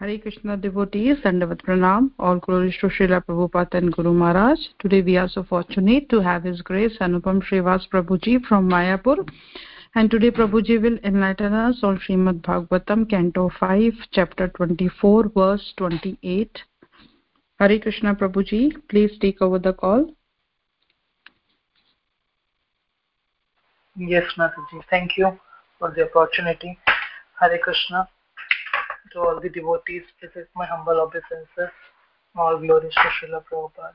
Hare Krishna devotees, Dandavat Pranam, all glories to Srila Prabhupada and Guru Maharaj. Today we are so fortunate to have His Grace Anupam Srivas Prabhuji from Mayapur. And today Prabhuji will enlighten us on Srimad Bhagavatam, Canto 5, Chapter 24, verse 28. Hare Krishna Prabhuji, please take over the call. Yes, Mataji. Thank you for the opportunity. Hare Krishna to all the devotees. Is my humble obeisances. All glories to Srila Prabhupada.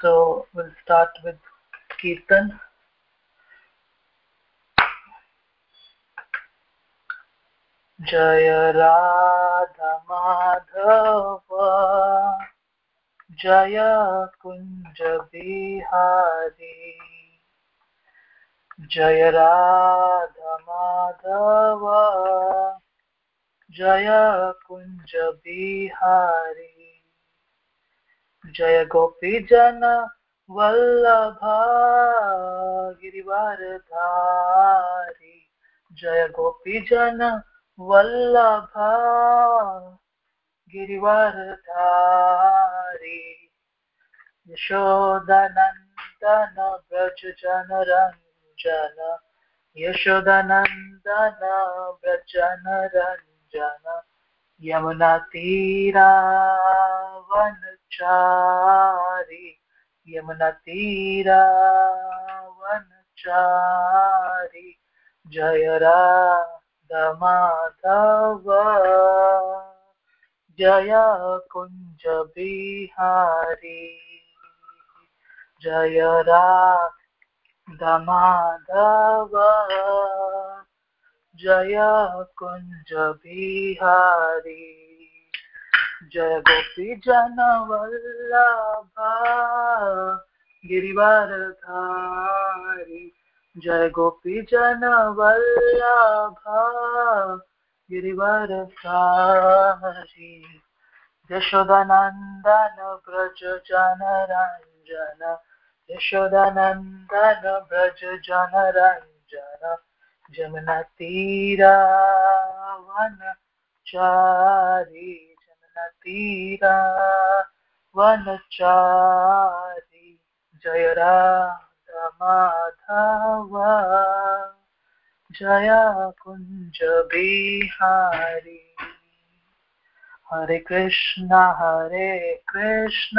So we'll start with Kirtan. जय राधमाधव जय कुञ्ज बिहारी जय राधमाधव जय कुञ्ज बिहारी, जय गोपी जन वल्लभा, गिरिवरधारी, जय गोपी गोपीजन वल्लभा, गिरिवरधारी। यशोदनन्दन व्रज जनरञ्जन यशोदनन्दन व्रजनरञ्जन यमुनतीरावनचारि यमुनतीरावनचारि जय राधमाधव जय कुञ्ज बिहारी जय राधमाधव जय कुञ्ज बिहारी। जय गोपी जन वल्लभ गिरिवरधारी। जय गोपी जन वल्लभ गिरिवरधारी। यशोदानन्दन व्रज जनरञ्जन यशोदानन्दन व्रज जनरञ्जन जमुनतीरावन चारि जमुनतीरा वनचारि जय राधमाधव जय कुञ्ज बिहारी हरे कृष्ण हरे कृष्ण।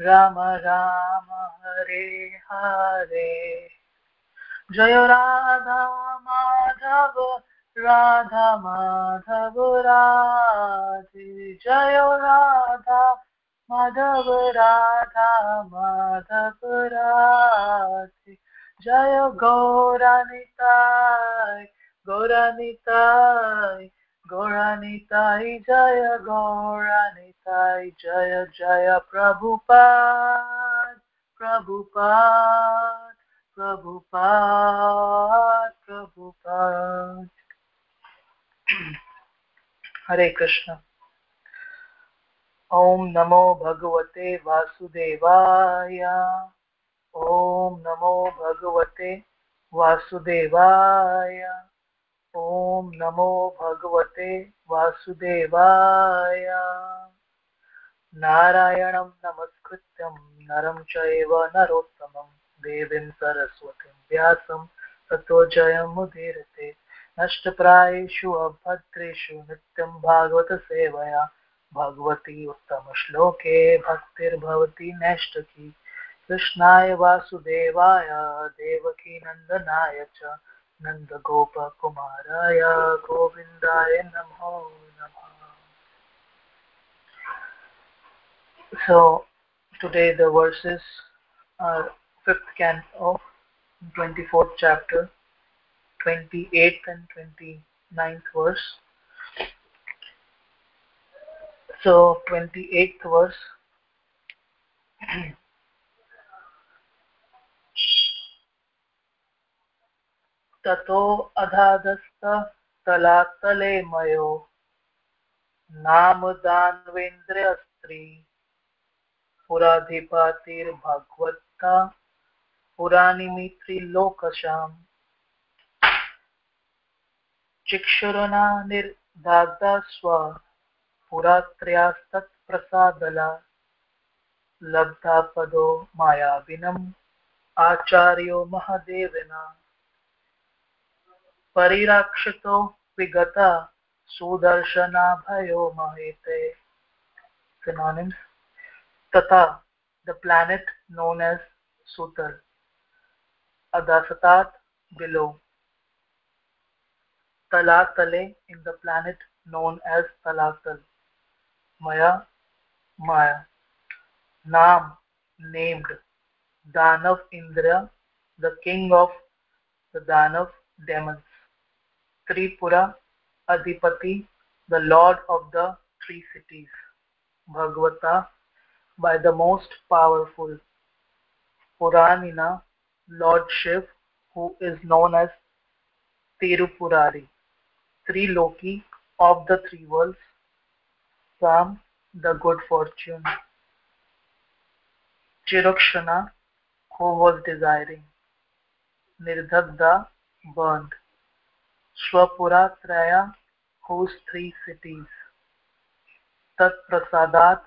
राम राम, हरे हरे। जय राधा माधव राधा माधव राधे जय राधा माधव राधा माधव राधे जय गौरानिताय गौरानिताय गौरानिताय जय गौरानिताय जय जय प्रभुपाद प्रभुपाद प्रभुपाद प्रभुपाद हरे कृष्ण ॐ नमो भगवते वासुदेवाय ॐ नमो भगवते वासुदेवाय ॐ नमो भगवते वासुदेवाय। नारायणं नमस्कृत्यं नरं चैव नरोत्तमं। देवीं सरस्वतीं व्यासं ततो जयमुदीरते नष्टप्रायेषु अभद्रेषु नित्यं भागवतसेवया। भगवती उत्तमश्लोके भक्तिर्भवति नैष्टकी। कृष्णाय वासुदेवाय देवकी नन्दनाय च। नन्दगोपकुमाराय गोविन्दाय नमो नमः So today the verses are fifth canto, 24th chapter, 28th and 29th verse. So 28th verse. ततो अधाधस्ततलातलेमयो नामदान्वेन्द्र अस्त्री पुराधिपातिर्भगवत्ता। पुरानिमित्रिलोकशाम् चिक्षुरुणा निर्दाग्धा स्व। पुरात्रयास्तत्प्रसादला। लब्धापदो मायाविनम्। आचार्यो महदेविना। परिरक्षितो विगता सुदर्शनाभयो महेते synonyms tata the planet known as sutal adasatat below talatale in the planet known as talatal maya maya nam named danav indra the king of the danav demons Tripura अधिपति the lord of the three cities भगवता by the most powerful पुरानिना lordship who is known as Tripurari Triloki of the three world साम the good fortune चिरक्षणा who was desiring निर्धग्धा बंद Swapuratraya hosts three cities. Tat Prasadat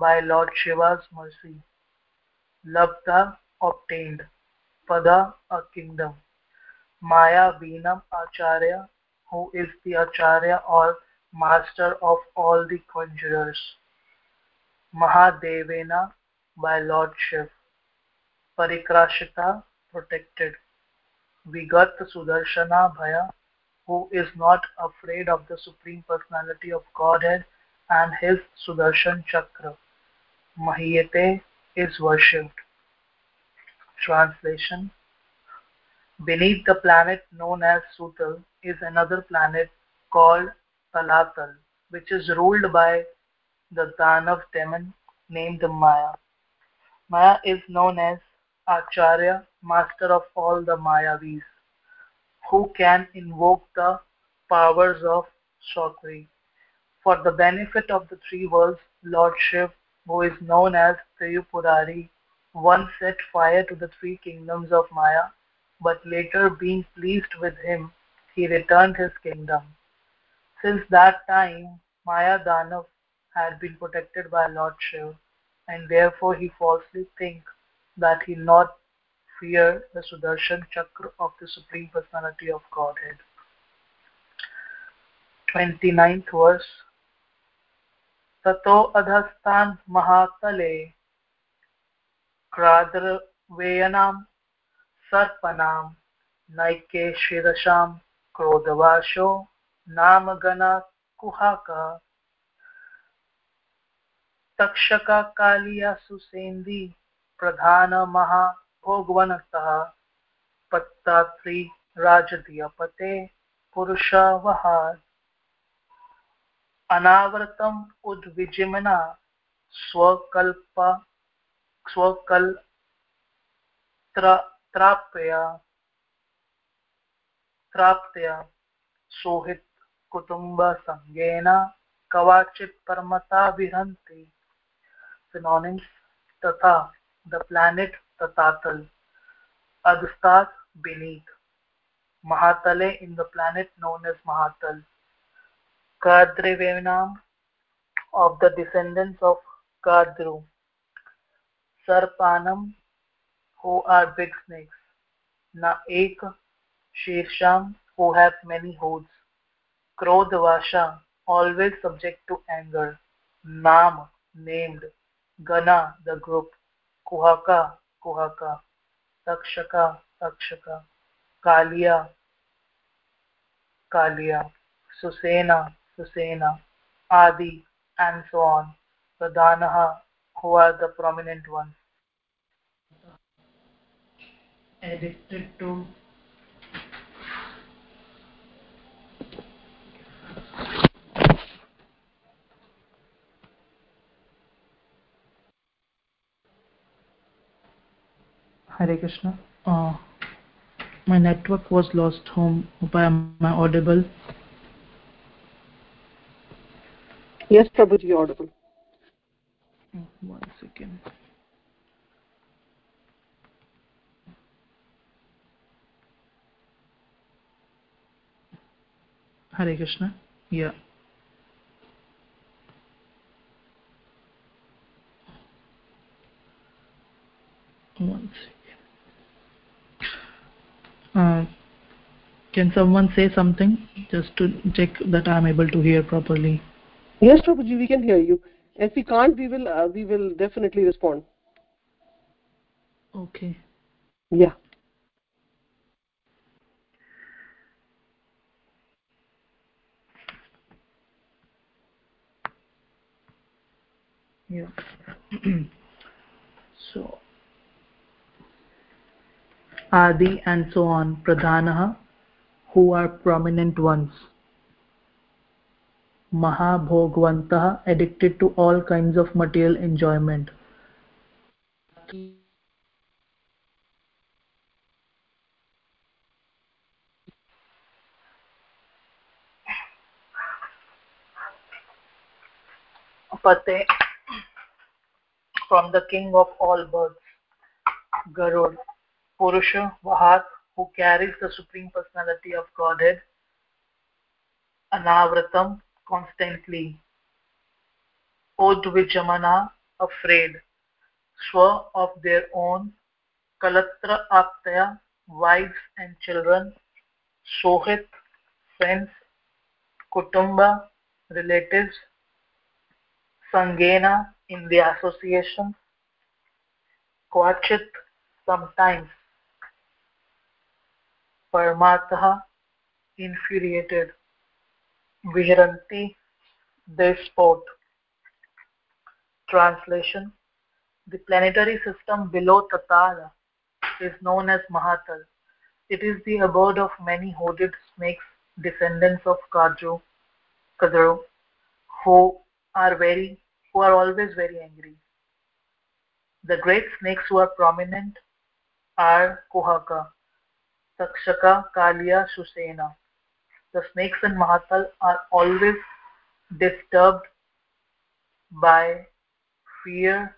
by Lord Shiva's mercy. Labdha obtained. Pada a kingdom. Maya Vinam Acharya who is the Acharya or master of all the conjurers. Mahadevena by Lord Shiv. Parikrashita protected. Vigat Sudarshana Bhaya, who is not afraid of the Supreme Personality of Godhead and his Sudarshan Chakra. Mahiyate is worshipped. Translation Beneath the planet known as Sutal is another planet called Talatal, which is ruled by the Danav demon named Maya. Maya is known as Acharya, master of all the Mayavis, who can invoke the powers of sorcery. For the benefit of the three worlds, Lord Shiv, who is known as Tripurari, once set fire to the three kingdoms of Maya, but later being pleased with him, he returned his kingdom. Since that time, Maya Danav had been protected by Lord Shiv, and therefore he falsely thinks that he not fear the Sudarshan Chakra of the Supreme Personality of Godhead. 29th verse ततो अधस्तान् महातले क्राद्रवेयनां सर्पणां नैके शिरसां क्रोधवाशो नामगणा कुहाका तक्षका Kaliya सुसेन्दी प्रधानमहाभोगवनतः पत्तात्री राजदीयपते पुरुषावहात् अनावृतम् उद्विजिमना स्वकल्प स्वकल्त्राप्य त्राप्त्या Sohit कुटुम्बसङ्गेन कवाचित् परमता विहन्ति synonyms तथा the planet Tatatal, Adustat beneath, Mahatale in the planet known as Mahatal, Kadrivenam of the descendants of Kadru, Sarpanam who are big snakes, Naek Shirsham who have many hoods, Krodvasha always subject to anger, Nam named, Gana the group, Kuhaka, Kuhaka, Takshaka, Takshaka, Kalia, Kalia, Susena, Susena, Adi, and so on. Pradhanaha, who are the prominent ones. Addicted to Hare Krishna. Uh, my network was lost home. I am audible? Yes, Prabhuji, audible. Oh, one second. Hare Krishna. Yeah. One second. Uh, can someone say something just to check that I am able to hear properly? Yes, Prabhuji, we can hear you. If we can't, we will uh, we will definitely respond. Okay. Yeah. Yeah. so Adi and so on, Pradhanaha, who are prominent ones. Mahabhogvantaha, addicted to all kinds of material enjoyment. Pate, from the king of all birds, Garud, Purusha, Vahat, who carries the Supreme Personality of Godhead, Anavratam, constantly, Odvijamana, afraid, Swa, of their own, Kalatra Aptaya, wives and children, Sohit, friends, Kutumba, relatives, Sangena, in the association, Kvachit, sometimes, Parmataha, infuriated, Viharanti, they sport. Translation The planetary system below Tatala is known as Mahatal. It is the abode of many hooded snakes, descendants of Kaju, Kadru, who are very who are always very angry. The great snakes who are prominent are Kuhaka, Takshaka, Kalia, Susena. The snakes in Mahatal are always disturbed by fear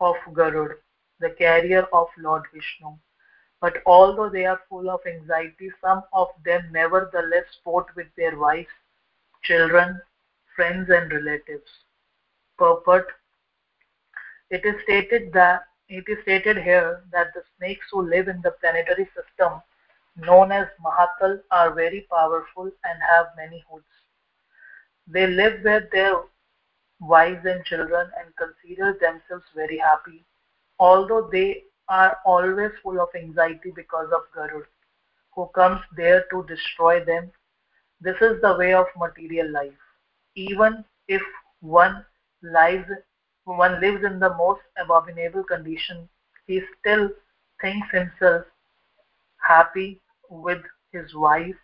of Garud, the carrier of Lord Vishnu. But although they are full of anxiety, some of them nevertheless sport with their wives, children, friends, and relatives. Purport It is stated that it is stated here that the snakes who live in the planetary system known as Mahatal are very powerful and have many hoods. They live with their wives and children and consider themselves very happy, although they are always full of anxiety because of Garud, who comes there to destroy them. This is the way of material life. Even if one lives one lives in the most abominable condition, he still thinks himself happy with his wife,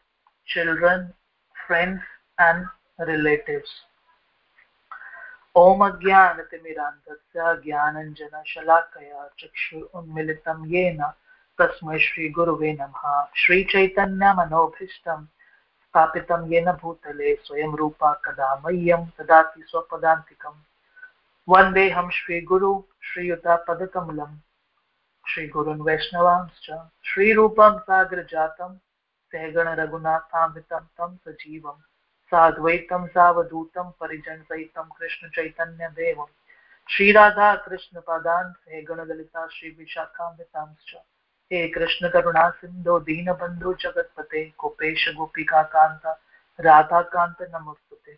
children, friends, and relatives. ॐ अज्ञानतिमिरान्धस्य ज्ञानञ्जनशलाकया चक्षुरुन्मिलितं येन तस्मै श्रीगुरुवे नमः। श्रीचैतन्यमनोभीष्टं स्थापितं येन भूतले स्वयं रूपा कदा मह्यं ददाति स्वपदान्तिकम् वन्देऽहं श्रीगुरु श्रीयुतापदकमलम् श्रीगुरुन् वैष्णवांश्च श्रीरूपं सागरजातं सहगणरघुनाथान्वितं तं सजीवम् साद्वैतं सावधूतं परिजनसहितं कृष्णचैतन्यदेवं श्रीराधा कृष्णपादान् हे गणललिता श्रीविशाखान्वितांश्च हे कृष्णकरुणा सिन्धो दीनबन्धु, जगत्पते, गोपेश गोपिकान्त राधाकान्त नमोस्तुते।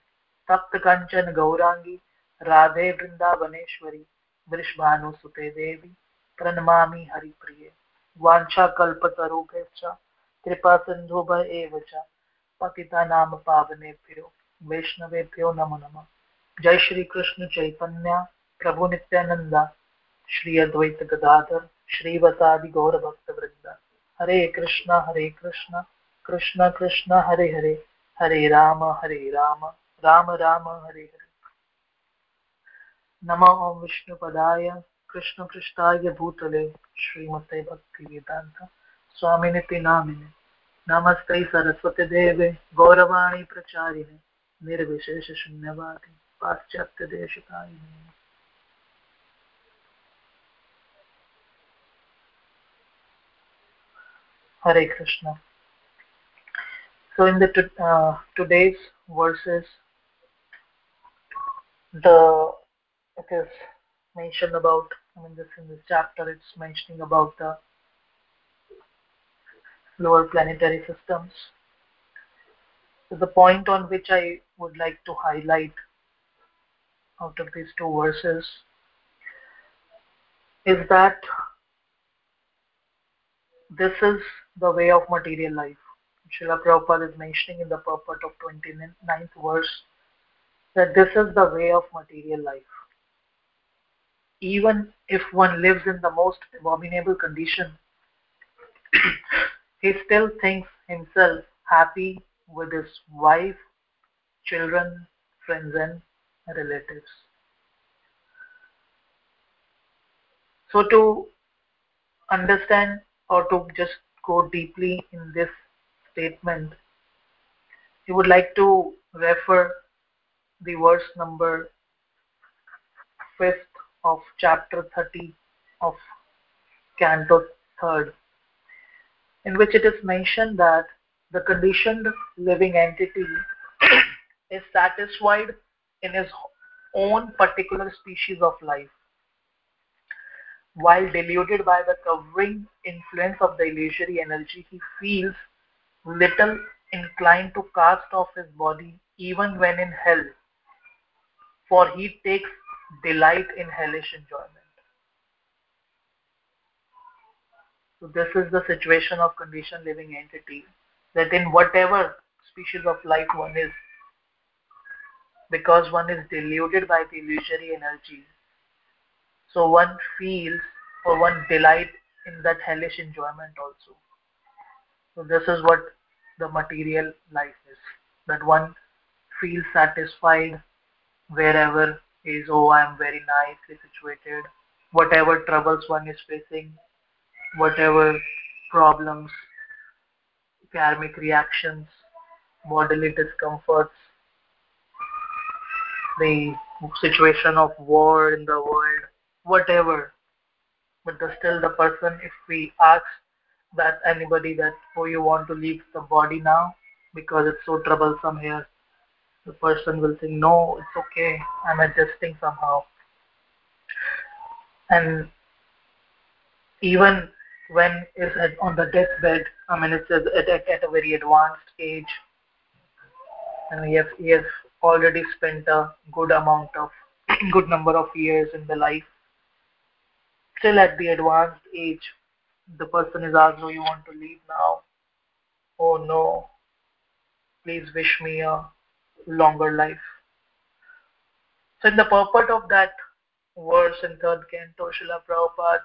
तप्त कञ्चन गौराङ्गी राधे वृन्दावनेश्वरी वृषभानुसुते देवी। प्रणमामि हरिप्रिये। वाञ्छाकल्पतरुभ्यश्च कृपा सिन्धुभ एव च पतितानां पावनेभ्यो, वैष्णवेभ्यो नमो नमः। जय श्री कृष्ण चैतन्य, प्रभु नित्यानंदा श्री अद्वैत गदाधर, श्रीवसादि गौर भक्त वृंदा हरे कृष्ण हरे कृष्ण कृष्ण कृष्ण, हरे हरे। हरे राम हरे राम राम राम, हरे हरे। नमो ओम विष्णुपदाय। कृष्णपृष्ठाय भूतले श्रीमते भक्तिवेदान्त स्वामिनिति नामिने नमस्ते सरस्वतीदेवे गौरवाणी प्रचारिणे निर्विशेषशून्यवादि पाश्चात्यदेशिकायिने Hare Krishna. So in the uh, today's verses, the it is mentioned about I mean this in this chapter it's mentioning about the lower planetary systems. So the point on which I would like to highlight out of these two verses is that this is the way of material life. Srila Prabhupada is mentioning in the purport of 29th verse that this is the way of material life. Even if one lives in the most abominable condition, he still thinks himself happy with his wife, children, friends, and relatives. So, to understand or to just go deeply in this statement, he would like to refer the verse number 5th of chapter 30 of Canto 3rd, in which it is mentioned that the conditioned living entity is satisfied in his own particular species of life. While deluded by the covering influence of the illusory energy, he feels little inclined to cast off his body even when in hell, for he takes delight in hellish enjoyment. So this is the situation of conditioned living entity, that in whatever species of life one is, because one is deluded by the illusory energy, so one feels or one delight in that hellish enjoyment also. So this is what the material life is. That one feels satisfied wherever is, oh, I am very nicely situated. Whatever troubles one is facing, whatever problems, karmic reactions, bodily discomforts, the situation of war in the world, whatever. But the, still the person, if we ask that anybody that, oh, you want to leave the body now because it's so troublesome here, the person will think no, it's okay, I'm adjusting somehow. And even when when is on the deathbed, I mean, it's at, at, at a very advanced age, and he has, he has already spent a good amount of, good number of years in the life still at the advanced age, the person is asked, Do you want to leave now? Oh no, please wish me a longer life. So, in the purport of that verse in third canto, Srila Prabhupada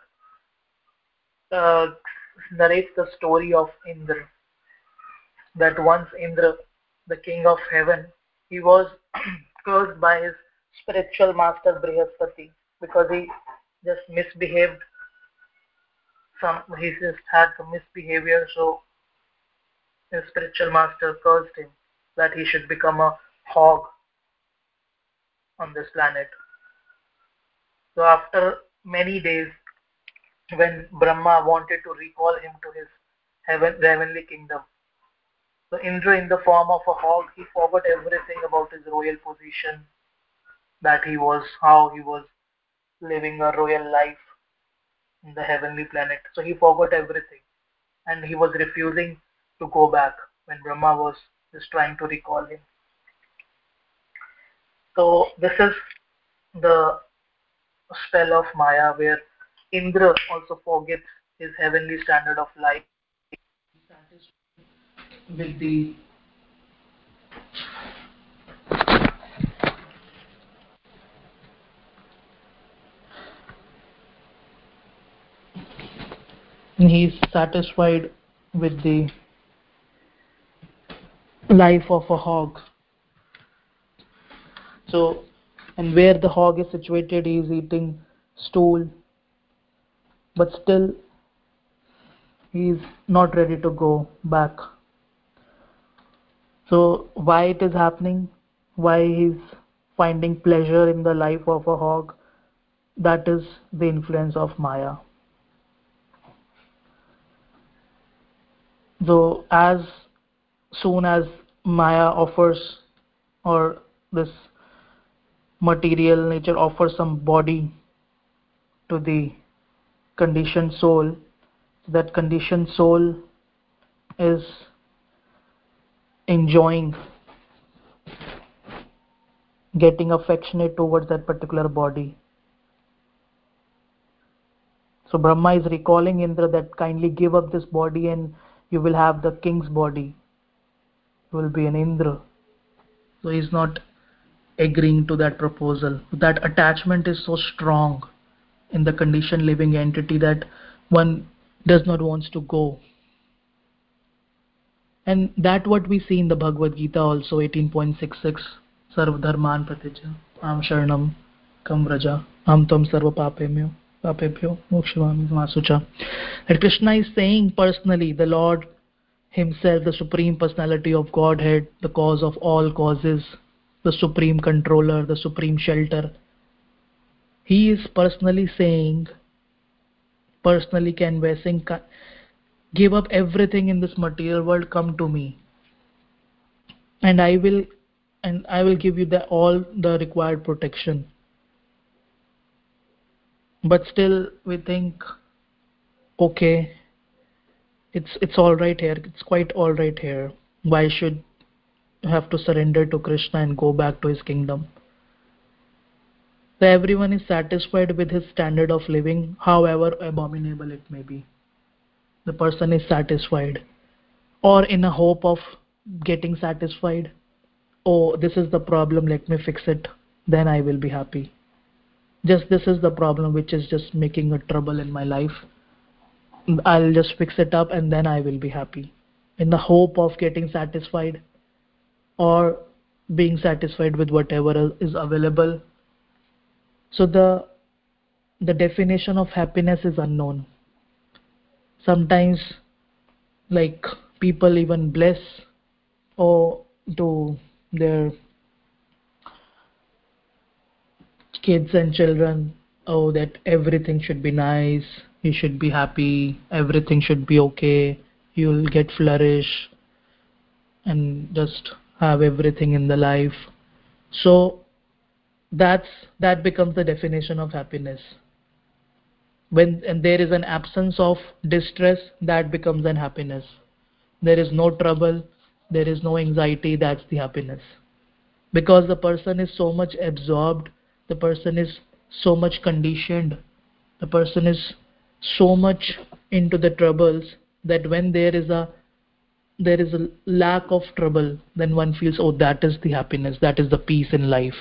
uh, narrates the story of Indra. That once Indra, the king of heaven, he was cursed by his spiritual master Brihaspati because he just misbehaved some he just had some misbehavior so his spiritual master cursed him that he should become a hog on this planet so after many days when brahma wanted to recall him to his heaven heavenly kingdom so indra in the form of a hog he forgot everything about his royal position that he was how he was living a royal life in the heavenly planet. So he forgot everything and he was refusing to go back when Brahma was just trying to recall him. So this is the spell of Maya where Indra also forgets his heavenly standard of life with the and he is satisfied with the life of a hog. So, and where the hog is situated, he is eating stool, but still he is not ready to go back. So, why it is happening? Why he is finding pleasure in the life of a hog? That is the influence of Maya. So, as soon as Maya offers or this material nature offers some body to the conditioned soul. That conditioned soul is enjoying getting affectionate towards that particular body. So brahma is recalling indra that kindly give up this body and you will have the king's body. You will be an indra. So he's not agreeing to that proposal. That attachment is so strong in the conditioned living entity that one does not wants to go. And that what we see in the Bhagavad Gita also 18.66 Sarvadharman Pratija Am Sharanam Kam Vraja Am Tam Sarva Papemyo Papebhyo Mokshivami Masucha. That Krishna is saying personally, the Lord Himself, the Supreme Personality of Godhead, the cause of all causes, the supreme controller, the supreme shelter. He is personally saying, personally canvassing, give up everything in this material world, come to me. And I will and I will give you the, all the required protection. But still we think, okay, it's it's all right here, it's quite all right here. Why should have to surrender to Krishna and go back to his kingdom. So everyone is satisfied with his standard of living, however abominable it may be. The person is satisfied, or in a hope of getting satisfied. Oh, this is the problem, let me fix it, then I will be happy. Just this is the problem which is just making a trouble in my life. I'll just fix it up and then I will be happy. In the hope of getting satisfied, or being satisfied with whatever is available. So the the definition of happiness is unknown. Sometimes like people even bless or to their kids and children oh that everything should be nice you should be happy everything should be okay you'll get flourish and just have everything in the life. So that's that becomes the definition of happiness. When and there is an absence of distress that becomes an happiness. There is no trouble there is no anxiety that's the happiness. Because the person is so much absorbed the person is so much conditioned the person is so much into the troubles that when there is a there is a lack of trouble, then one feels, oh, that is the happiness, that is the peace in life,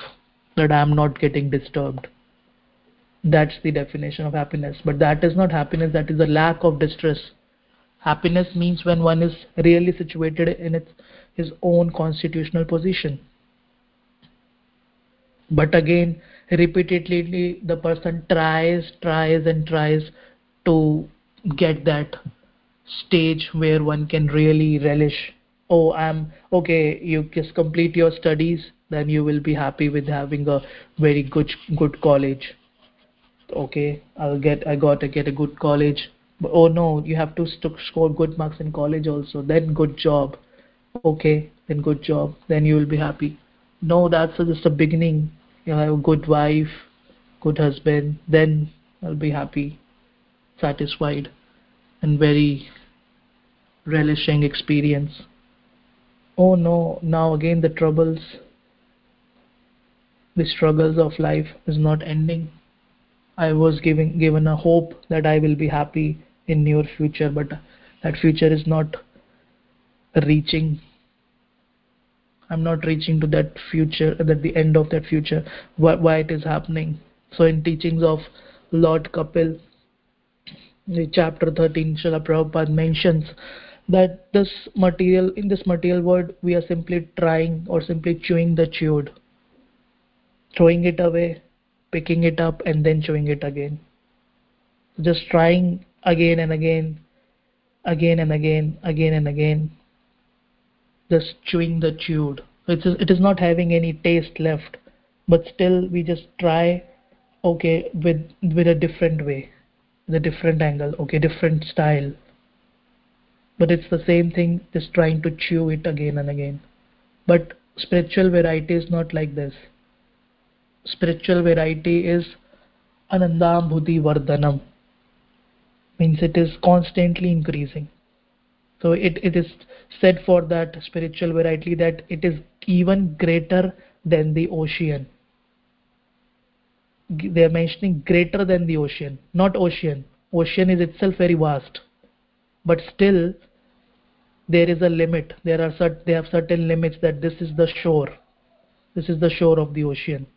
that I am not getting disturbed. That's the definition of happiness. But that is not happiness, that is a lack of distress. Happiness means when one is really situated in its, his own constitutional position. But again, repeatedly, the person tries, tries, and tries to get that stage where one can really relish oh i'm okay you just complete your studies then you will be happy with having a very good good college. Okay i'll get i got to get a good college. But oh no you have to score good marks in college also then good job. Okay then good job then you will be happy. No that's just a beginning. You have a good wife good husband then i'll be happy satisfied and very relishing experience. Oh no, now again the troubles, the struggles of life is not ending. I was giving given a hope that I will be happy in near future, but that future is not reaching. I'm not reaching to that future, at the end of that future, why, why it is happening. So in teachings of Lord Kapil, chapter 13, Srila Prabhupada mentions that this material in this material world we are simply trying or simply chewing the chewed. Throwing it away picking it up and then chewing it again. Just trying again and again again and again again and again. Just chewing the chewed. It's it is not having any taste left but still we just try okay with with a different way the different angle okay different style but it's the same thing just trying to chew it again and again. But spiritual variety is not like this. Spiritual variety is anandambudhi vardhanam. Means it is constantly increasing. So it, it is said for that spiritual variety that it is even greater than the ocean. They are mentioning greater than the ocean not ocean. Ocean is itself very vast. But still there is a limit. There are cert- they have certain limits that this is the shore. This is the shore of the ocean.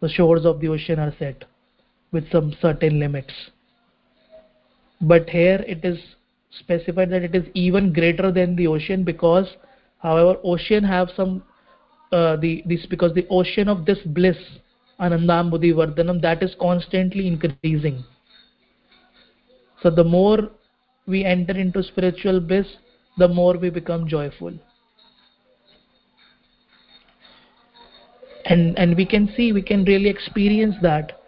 The shores of the ocean are set with some certain limits. But here it is specified that it is even greater than the ocean because however ocean have some uh, the this because the ocean of this bliss Anandam Buddhi Vardhanam, that is constantly increasing. So the more we enter into spiritual bliss, the more we become joyful. And and we can see, we can really experience that.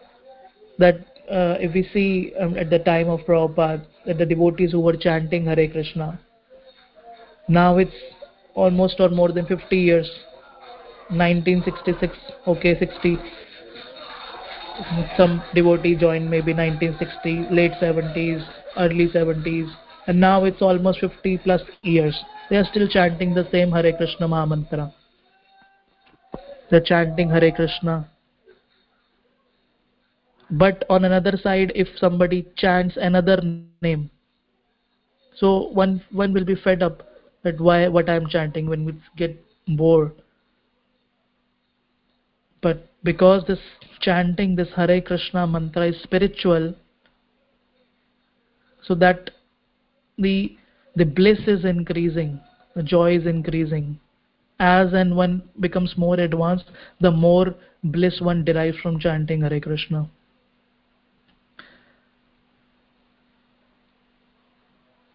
That uh, if we see um, at the time of Prabhupada, that the devotees who were chanting Hare Krishna, now it's almost or more than 50 years 1966 okay 60 some devotee joined maybe 1960 late 70s early 70s and now it's almost 50 plus years. They are still chanting the same hare krishna maha mantra they're chanting hare krishna. But on another side if somebody chants another name so one one will be fed up that why what i'm chanting when we get bored. But because this chanting this Hare Krishna mantra is spiritual, so that the the bliss is increasing, the joy is increasing. As and one becomes more advanced, the more bliss one derives from chanting Hare Krishna.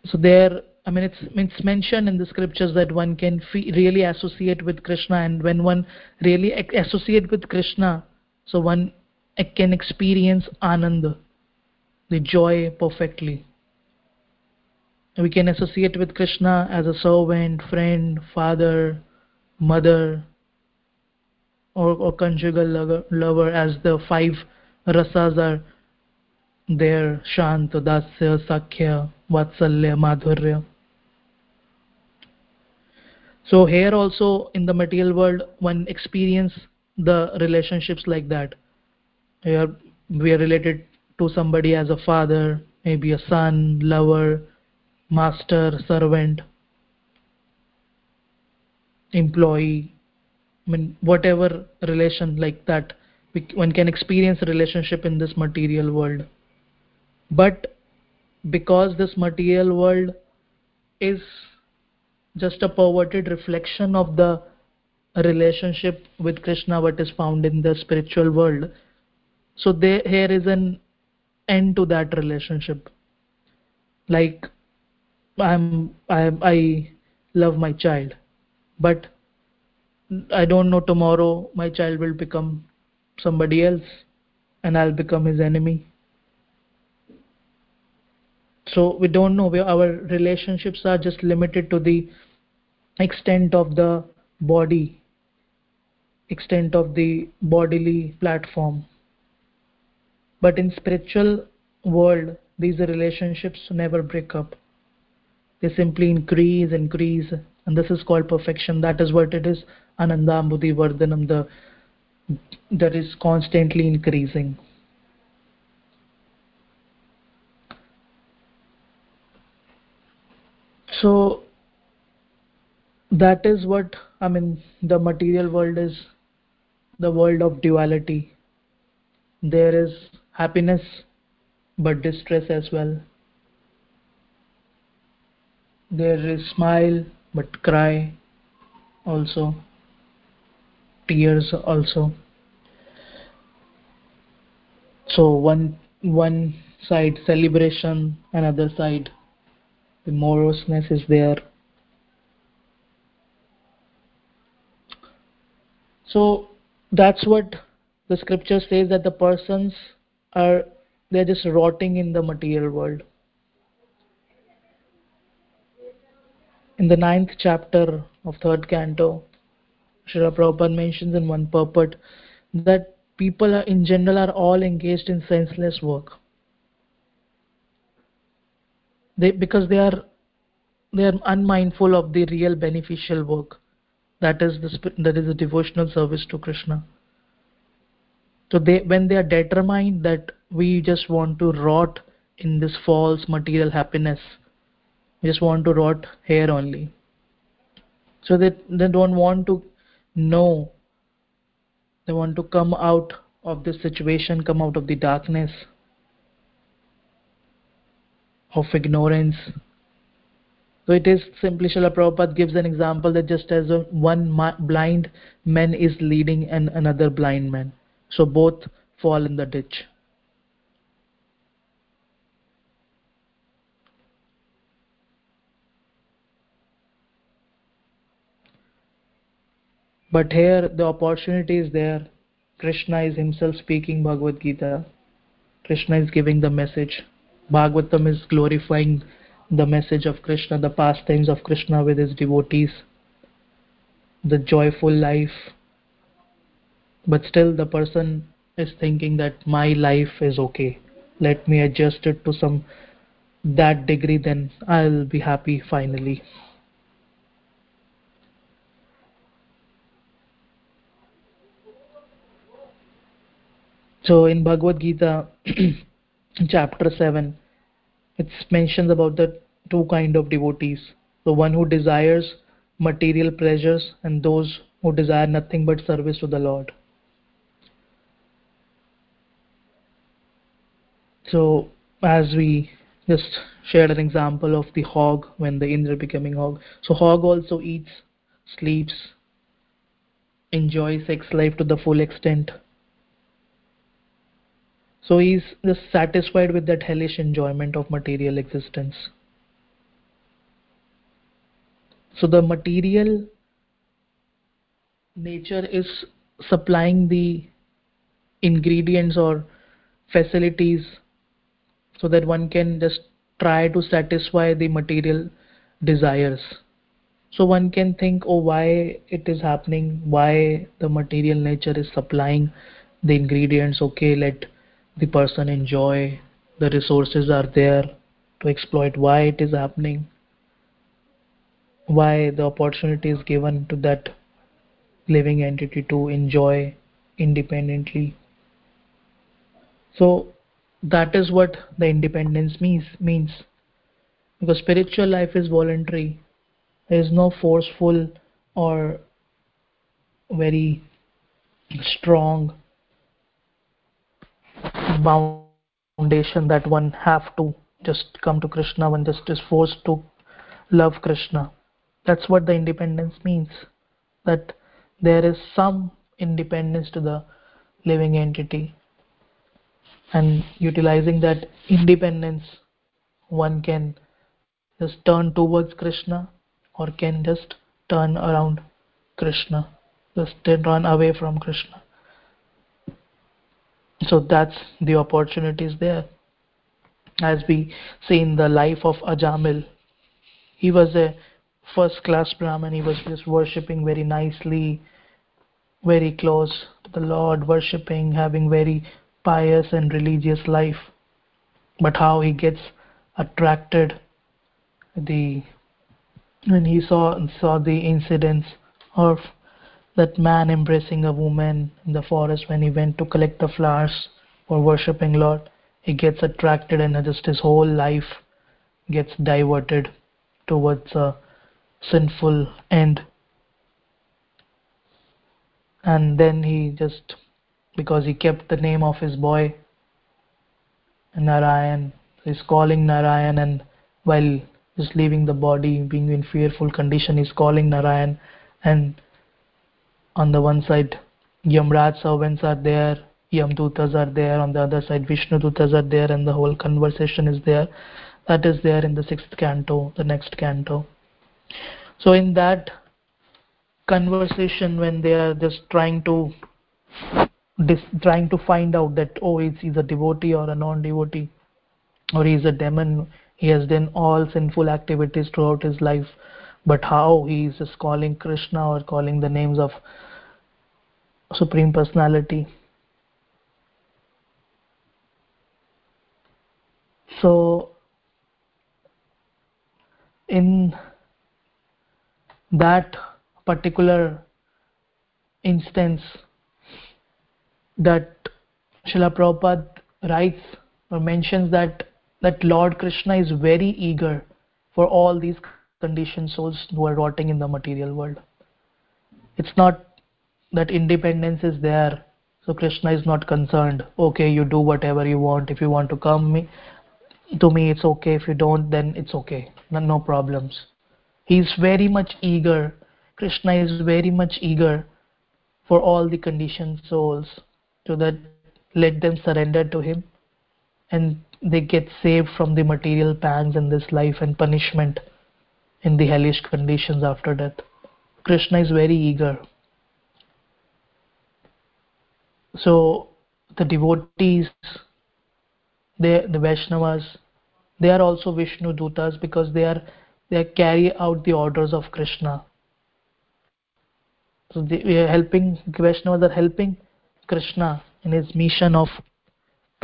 So there I mean, it's, it's mentioned in the scriptures that one can really associate with Krishna, and when one really associate with Krishna, so one can experience ananda, the joy perfectly. We can associate with Krishna as a servant, friend, father, mother, or, or conjugal lover, lover, as the five rasas are there Shanta, Dasya, Sakhya, Vatsalya, Madhurya. So here also in the material world, one experience the relationships like that. We are related to somebody as a father, maybe a son, lover, master, servant, employee. I mean, whatever relation like that, one can experience relationship in this material world. But because this material world is just a perverted reflection of the relationship with Krishna what is found in the spiritual world. So there here is an end to that relationship. Like I'm I I love my child, but I don't know tomorrow my child will become somebody else and I'll become his enemy. So we don't know. Our relationships are just limited to the extent of the body extent of the bodily platform. But in spiritual world these relationships never break up they simply increase increase and this is called perfection. That is what it is. Ananda anandambudhi vardhanam the that is constantly increasing. So that is what i mean the material world is the world of duality. There is happiness but distress as well there is smile but cry also tears also so one one side celebration, another side the moroseness is there. So that's what the scripture says that the persons are they're just rotting in the material world. In the ninth chapter of third canto, Srila Prabhupada mentions in one purport that people are, in general are all engaged in senseless work. They, because they are they are unmindful of the real beneficial work that is the that is the devotional service to Krishna. So they when they are determined that we just want to rot in this false material happiness, just want to rot here only. So they they don't want to know. They want to come out of this situation, come out of the darkness of ignorance. So it is simply Srila Prabhupada gives an example that just as one blind man is leading an, another blind man. So both fall in the ditch. But here the opportunity is there. Krishna is himself speaking Bhagavad Gita. Krishna is giving the message. Bhagavatam is glorifying the message of Krishna, the pastimes of Krishna with his devotees, the joyful life. But still, the person is thinking that my life is okay. Let me adjust it to some that degree, then I'll be happy finally. So in Bhagavad Gita, chapter 7, it mentions about the two kind of devotees. The one who desires material pleasures and those who desire nothing but service to the Lord. So as we just shared an example of the hog when the Indra becoming hog. So hog also eats, sleeps, enjoys sex life to the full extent so he's just satisfied with that hellish enjoyment of material existence. So the material nature is supplying the ingredients or facilities so that one can just try to satisfy the material desires. So one can think oh why it is happening? Why the material nature is supplying the ingredients? Okay let the person enjoy the resources are there to exploit why it is happening why the opportunity is given to that living entity to enjoy independently. So that is what the independence means means. Because spiritual life is voluntary. There is no forceful or very strong foundation that one have to just come to krishna one just is forced to love krishna. That's what the independence means that there is some independence to the living entity. And utilizing that independence one can just turn towards krishna or can just turn around krishna just run away from krishna so that's the opportunities there. As we see in the life of ajamil he was a first class brahmin. He was just worshipping very nicely very close to the lord worshipping having very pious and religious life. But how he gets attracted the when he saw saw the incidents of that man embracing a woman in the forest when he went to collect the flowers for worshipping Lord. He gets attracted and just his whole life gets diverted towards a sinful end. And then he just, because he kept the name of his boy, Narayan, he's calling Narayan and while just leaving the body, being in fearful condition, he's calling Narayan and on the one side Yamraj servants are there Yamdutas are there, on the other side Vishnu Dutas are there, and the whole conversation is there. That is there in the sixth canto, the next canto. So in that conversation, when they are just trying to trying to find out that oh, is he a devotee or a non-devotee, or he is a demon, he has done all sinful activities throughout his life, but how he is just calling Krishna or calling the names of Supreme Personality. So in that particular instance that Srila Prabhupada writes or mentions that that Lord Krishna is very eager for all these conditioned souls who are rotting in the material world. It's not that independence is there, so Krishna is not concerned. Okay, you do whatever you want. If you want to come me, to me it's okay if you don't then it's okay no, no problems he's very much eager krishna is very much eager for all the conditioned souls so that let them surrender to him and they get saved from the material pangs in this life and punishment in the hellish conditions after death krishna is very eager so the devotees they, the Vaishnavas, they are also Vishnu Dutas because they are they carry out the orders of Krishna. So they, we are helping Vaishnavas are helping Krishna in his mission of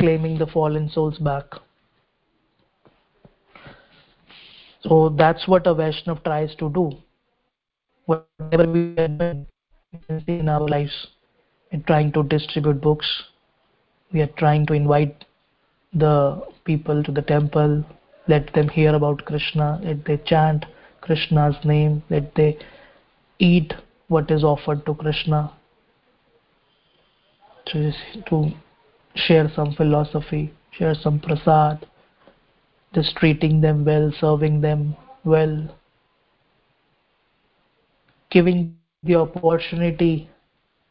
claiming the fallen souls back. So that's what a Vaishnav tries to do. Whatever we are doing in our lives, we're trying to distribute books, we are trying to invite the people to the temple, let them hear about Krishna, let they chant Krishna's name, let they eat what is offered to Krishna, to share some philosophy, share some prasad, just treating them well, serving them well, giving the opportunity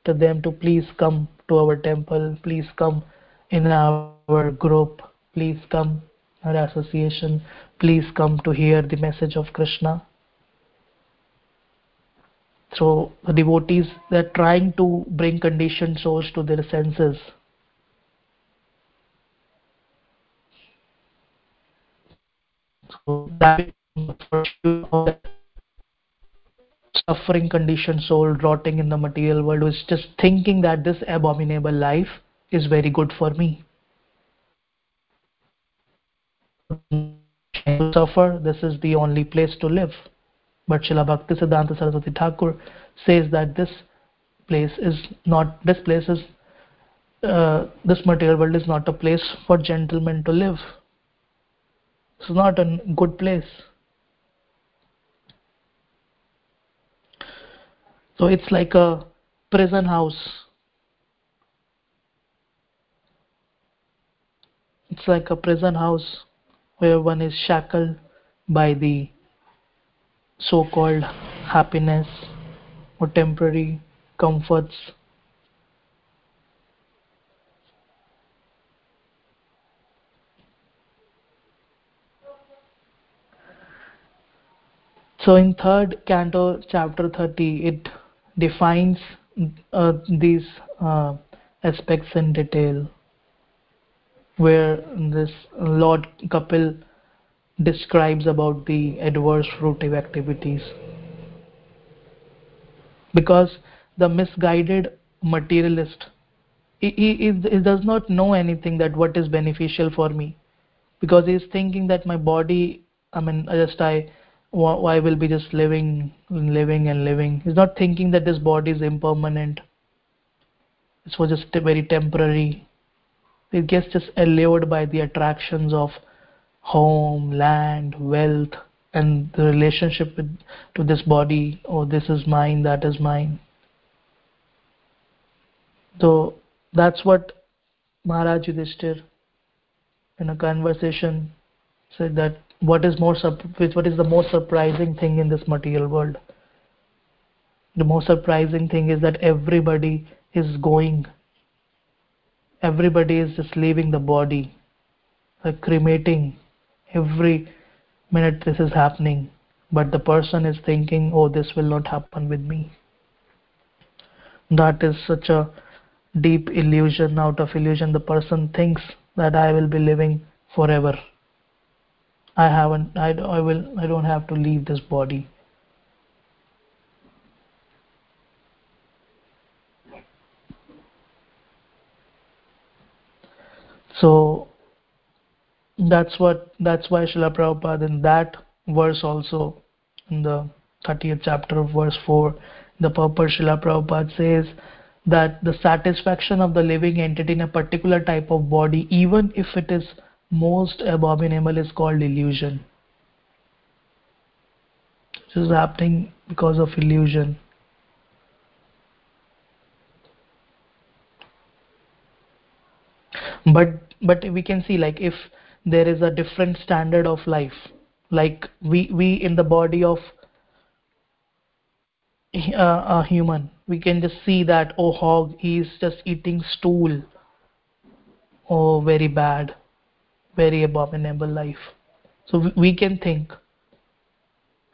to them to please come to our temple, please come in our group please come our association please come to hear the message of krishna. So the devotees they're trying to bring conditioned souls to their senses so that suffering conditioned soul rotting in the material world is just thinking that this abominable life is very good for me suffer, this is the only place to live. But Srila Bhakti Siddhanta Saraswati Thakur says that this place is not, this place is, uh, this material world is not a place for gentlemen to live. It's not a good place. So it's like a prison house. It's like a prison house where one is shackled by the so-called happiness or temporary comforts so in third canto chapter 30 it defines uh, these uh, aspects in detail where this Lord Kapil describes about the adverse fruitive activities. Because the misguided materialist, he, he, he does not know anything that what is beneficial for me. Because he is thinking that my body, I mean, just I, why will be just living, and living and living. He's not thinking that this body is impermanent. This was just very temporary it gets just allured by the attractions of home, land, wealth, and the relationship with, to this body. Oh, this is mine, that is mine. So that's what Maharaj Yudhishthir in a conversation said that what is more which what is the most surprising thing in this material world the most surprising thing is that everybody is going everybody is just leaving the body, like cremating every minute this is happening, but the person is thinking, oh, this will not happen with me. That is such a deep illusion. Out of illusion, the person thinks that I will be living forever. I haven't, I, I will, I don't have to leave this body. So that's what that's why Srila Prabhupada in that verse also in the 30th chapter of verse 4 the purpose Srila Prabhupada says that the satisfaction of the living entity in a particular type of body even if it is most abominable is called illusion. This is happening because of illusion. But but we can see like if there is a different standard of life like we we in the body of uh, a human we can just see that oh hog he is just eating stool oh very bad very abominable life so we, can think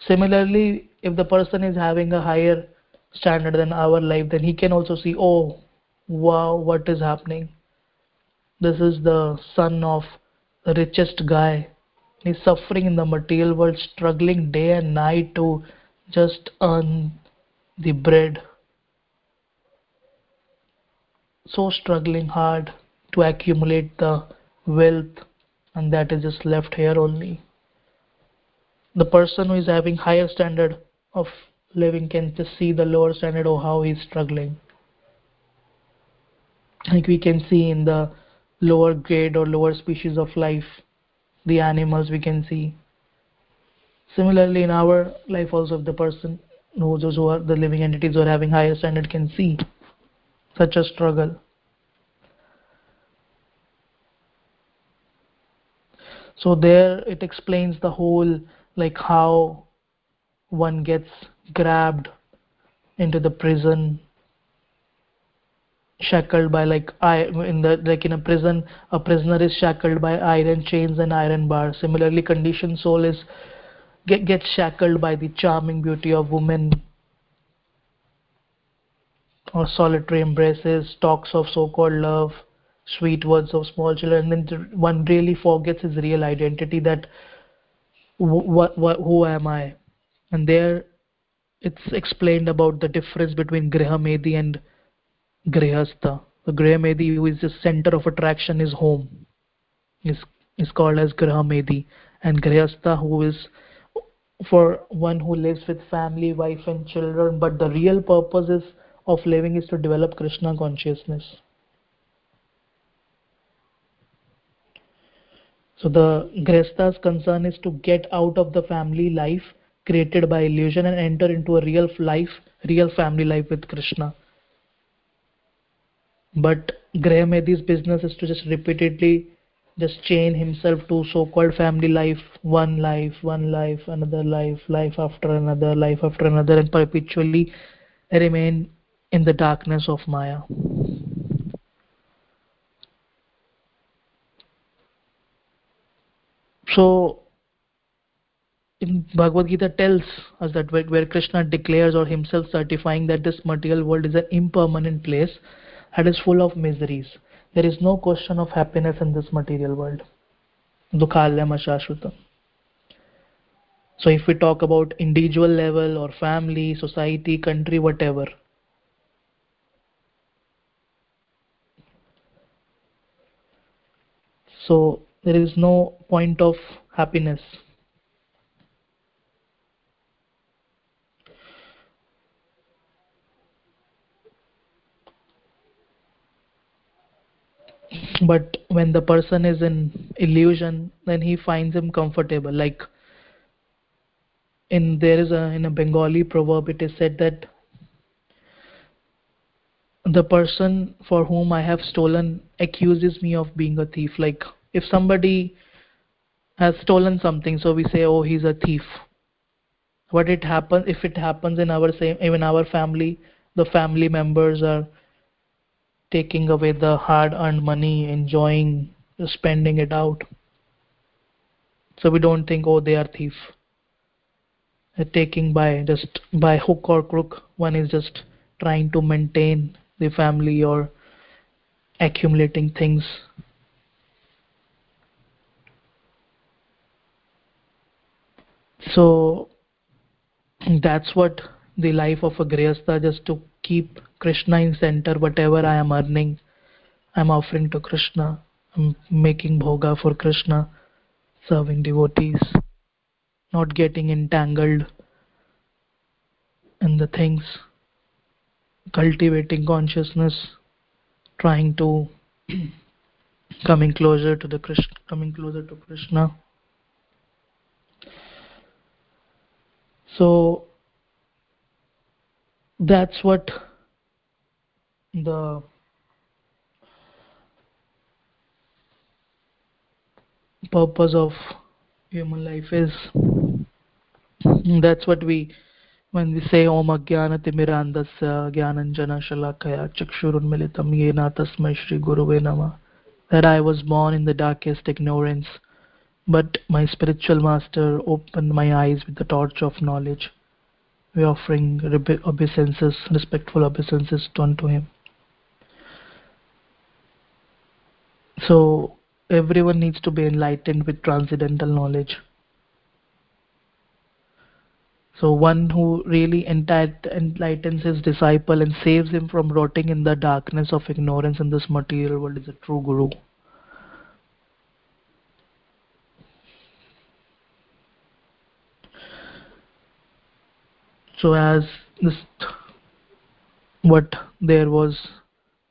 similarly if the person is having a higher standard than our life then he can also see oh wow what is happening this is the son of the richest guy. He's suffering in the material world, struggling day and night to just earn the bread. So struggling hard to accumulate the wealth, and that is just left here only. The person who is having higher standard of living can just see the lower standard of how he's struggling. Like we can see in the lower grade or lower species of life the animals we can see similarly in our life also the person those who are the living entities who are having higher standard can see such a struggle so there it explains the whole like how one gets grabbed into the prison shackled by like I in the like in a prison a prisoner is shackled by iron chains and iron bars. Similarly conditioned soul is get gets shackled by the charming beauty of women. Or solitary embraces talks of so-called love sweet words of small children and then one really forgets his real identity that what, what who am i and there it's explained about the difference between grihamedi and Grihastha. The Grihamedi, who is the center of attraction, is home, is is called as Grihamedi, and Grihastha, who is for one who lives with family, wife, and children, but the real purpose is, of living is to develop Krishna consciousness. So the Grihastha's concern is to get out of the family life created by illusion and enter into a real life, real family life with Krishna but Grihamedi's business is to just repeatedly just chain himself to so-called family life, one life, one life, another life, life after another, life after another, and perpetually remain in the darkness of Maya. So, in Bhagavad Gita tells us that where, where Krishna declares or himself certifying that this material world is an impermanent place, that is full of miseries. There is no question of happiness in this material world. So if we talk about individual level or family, society, country, whatever, so there is no point of happiness. But when the person is in illusion then he finds him comfortable. Like in there is a in a bengali proverb it is said that the person for whom i have stolen accuses me of being a thief. Like if somebody has stolen something so we say oh he's a thief what it happens if it happens in our same even our family the family members are taking away the hard earned money, enjoying, spending it out. So we don't think, oh, they are thief. They're taking by just by hook or crook. One is just trying to maintain the family or accumulating things. So that's what the life of a grihastha just to keep krishna in center whatever i am earning i'm offering to krishna. I'm making bhoga for krishna serving devotees not getting entangled in the things cultivating consciousness trying to coming closer to the krishna coming closer to krishna so that's what the purpose of human life is. That's what we when we say om ajnanatimirandasya jnananjana shalakaya chakshurunmilitam yena tasmai shri guruve nama that i was born in the darkest ignorance but my spiritual master opened my eyes with the torch of knowledge we offering obeisances, respectful obeisances unto him. So everyone needs to be enlightened with transcendental knowledge. So one who really enlightens his disciple and saves him from rotting in the darkness of ignorance in this material world is a true guru. So as this what there was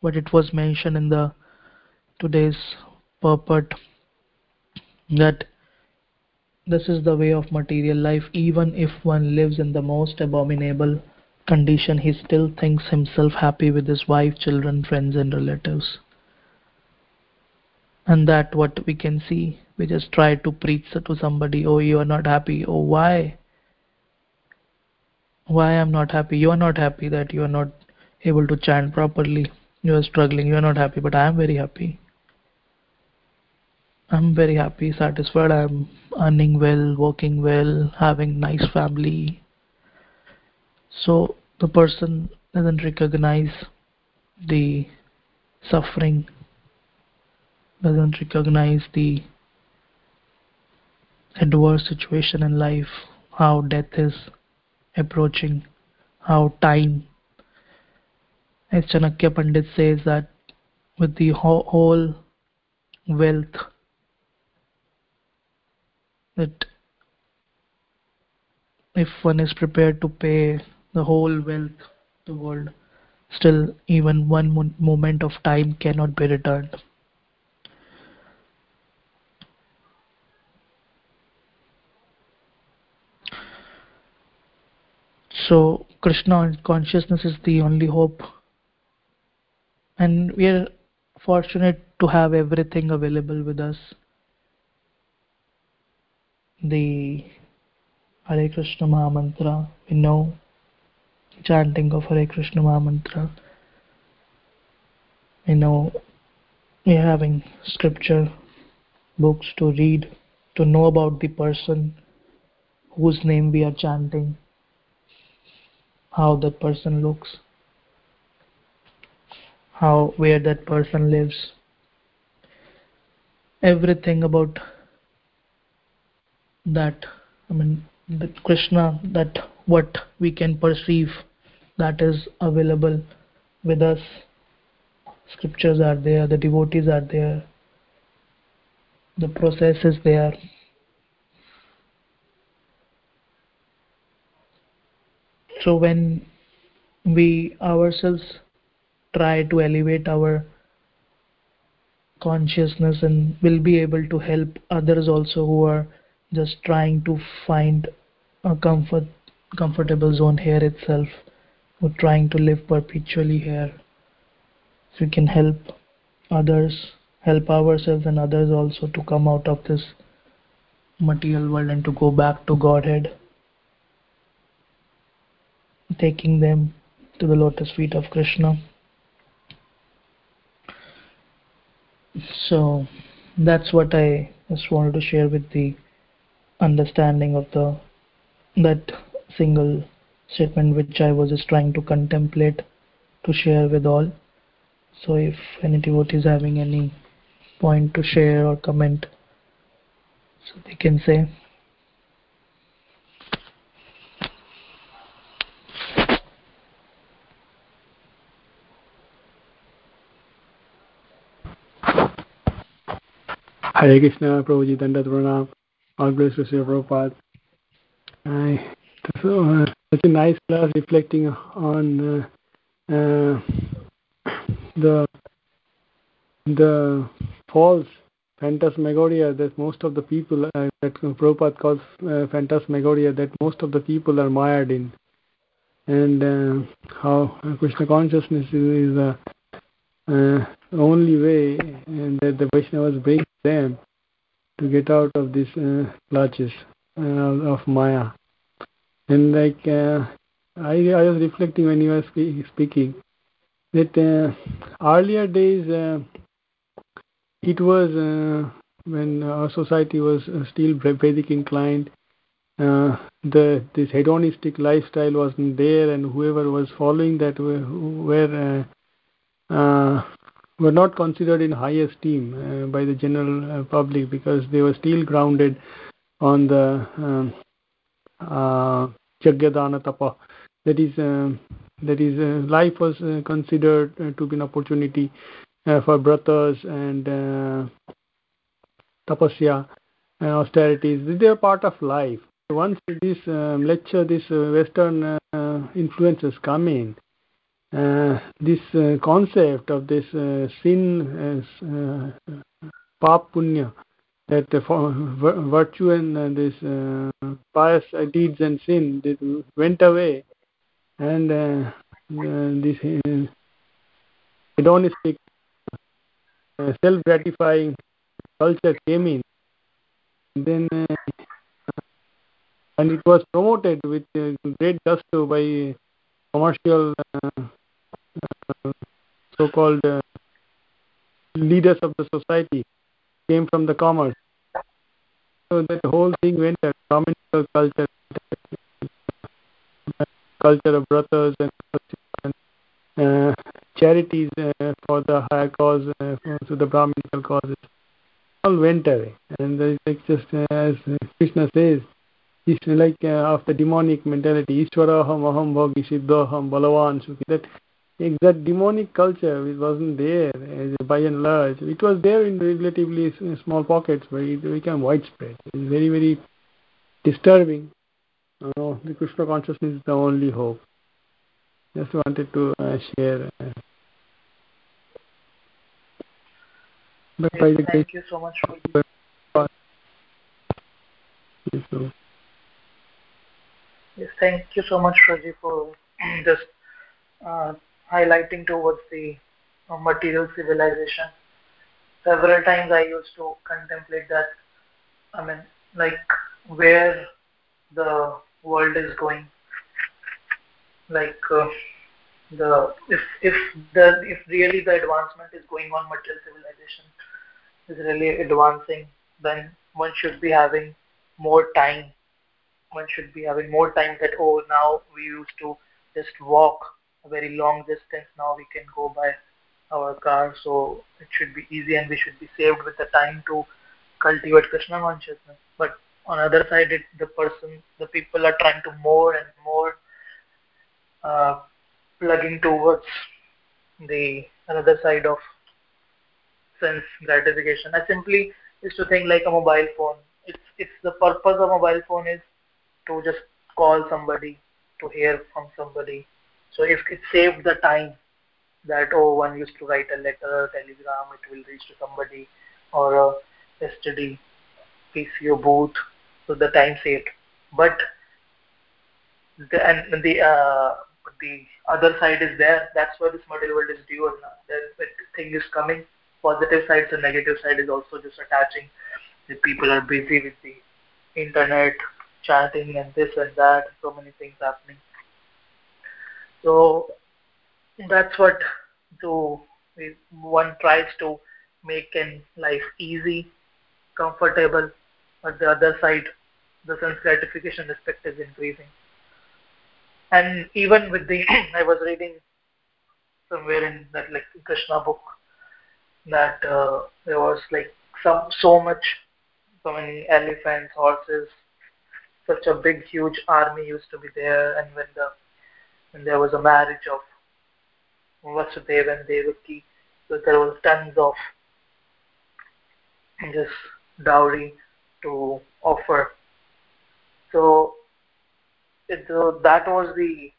what it was mentioned in the today's purport that this is the way of material life even if one lives in the most abominable condition he still thinks himself happy with his wife children friends and relatives. And that what we can see we just try to preach to somebody oh you are not happy. Oh why why i'm not happy? You are not happy that you are not able to chant properly. You are struggling. You are not happy but i am very happy. I'm very happy satisfied. I'm earning well working well having nice family. So the person doesn't recognize the suffering doesn't recognize the adverse situation in life how death is approaching, how time, as Chanakya Pandit says that with the whole wealth that if one is prepared to pay the whole wealth the world still even one moment of time cannot be returned so krishna consciousness is the only hope. And we are fortunate to have everything available with us. The hare krishna mahamantra we know. Chanting of hare krishna mahamantra we know. We are having scripture books to read to know about the person whose name we are chanting how that person looks how where that person lives. Everything about that i mean the krishna that what we can perceive that is available with us. Scriptures are there the devotees are there the process is there so when we ourselves try to elevate our consciousness and will be able to help others also who are just trying to find a comfort comfortable zone here itself who are trying to live perpetually here. So we can help others help ourselves and others also to come out of this material world and to go back to godhead taking them to the lotus feet of Krishna. so that's what i just wanted to share with the understanding of the that single statement which i was just trying to contemplate to share with all so if any devotee is having any point to share or comment so they can say Hare Krishna, Prabhuji, Pranam, all Prabhupada. Uh, such a nice class reflecting on uh, uh, the the false phantasmagoria that most of the people uh, that Prabhupada calls uh, phantasmagoria that most of the people are mired in, and uh, how Krishna consciousness is, is uh, only way and that the Vaishnavas bring them to get out of these uh, clutches uh, of Maya. And like uh, I, I was reflecting when you were spe- speaking that uh, earlier days uh, it was uh, when our society was still Vedic inclined. The this hedonistic lifestyle wasn't there, and whoever was following that were, were were not considered in high esteem uh, by the general uh, public because they were still grounded on the um, uh, Jagyadana Tapa. That is, that is, life was considered to be an opportunity for brothers and tapasya and austerities. They are part of life. Once this um, lecture, this uh, Western uh, influences come in, this uh, concept of this uh, sin as uh, pap punya, that uh, virtue and uh, this uh, pious deeds and sin they went away, and uh, this hedonistic, self-gratifying culture came in. Then and it was promoted with great gusto by commercial uh, so-called uh, leaders of the society came from the commerce. So that whole thing went at communal culture, culture of brothers and, uh, charities uh, for the higher cause, uh, so the Brahminical causes, all went away. And it's just uh, as Krishna says, it's like uh, of the demonic mentality, Ishwaraham, Aham, Bhogi, Siddhaham, Balavan, Sukhi, that that demonic culture which wasn't there by and large. It was there in relatively small pockets, but it became widespread. It's very, very disturbing. Uh, the Krishna consciousness is the only hope. Just wanted to uh, share. Uh, but yes, thank you so much for Yes, thank you so much, Raji, for just uh, highlighting towards the uh, material civilization. Several times I used to contemplate that, I mean, like where the world is going. Like uh, the if if the if really the advancement is going on, material civilization is really advancing, then one should be having more time. One should be having more time that oh now we used to just walk very long distance. Now we can go by our car so it should be easy and we should be saved with the time to cultivate krishna consciousness. But on other side it, the person the people are trying to more and more uh, plugging towards the another side of sense gratification. I simply used to think like a mobile phone. It's it's the purpose of mobile phone is to just call somebody to hear from somebody so if it saved the time that oh one used to write a letter, telegram, it will reach to somebody, or a STD, PCO booth, so the time saved. But the and the uh, the other side is there. That's why this material world is dual. The thing is coming. Positive side, the negative side is also just attaching. The people are busy with the internet, chatting, and this and that. So many things happening. So that's what to one tries to make in life easy, comfortable, but the other side, the sense gratification aspect is increasing. And even with the, I was reading somewhere in that like Krishna book that uh, there was like some so much, so many elephants, horses, such a big, huge army used to be there, and when the when there was a marriage of Vasudeva and Devaki, so there was tons of this dowry to offer. So it, uh, that was the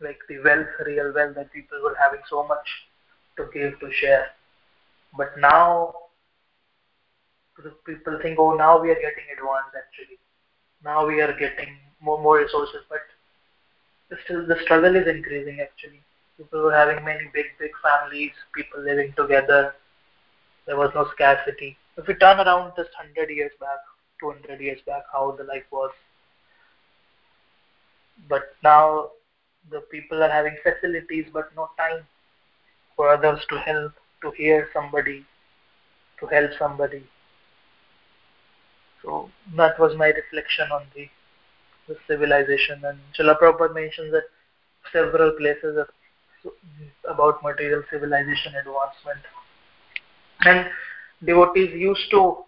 like the wealth, real wealth that people were having so much to give to share. But now people think, oh, now we are getting advanced actually. Now we are getting more more resources, but still the struggle is increasing actually. People were having many big big families, people living together. There was no scarcity. If we turn around just 100 years back, 200 years back, how the life was. But now the people are having facilities but no time for others to help, to hear somebody, to help somebody. So that was my reflection on the, the civilization. And Srila Prabhupada mentions that several places about material civilization advancement. And devotees used to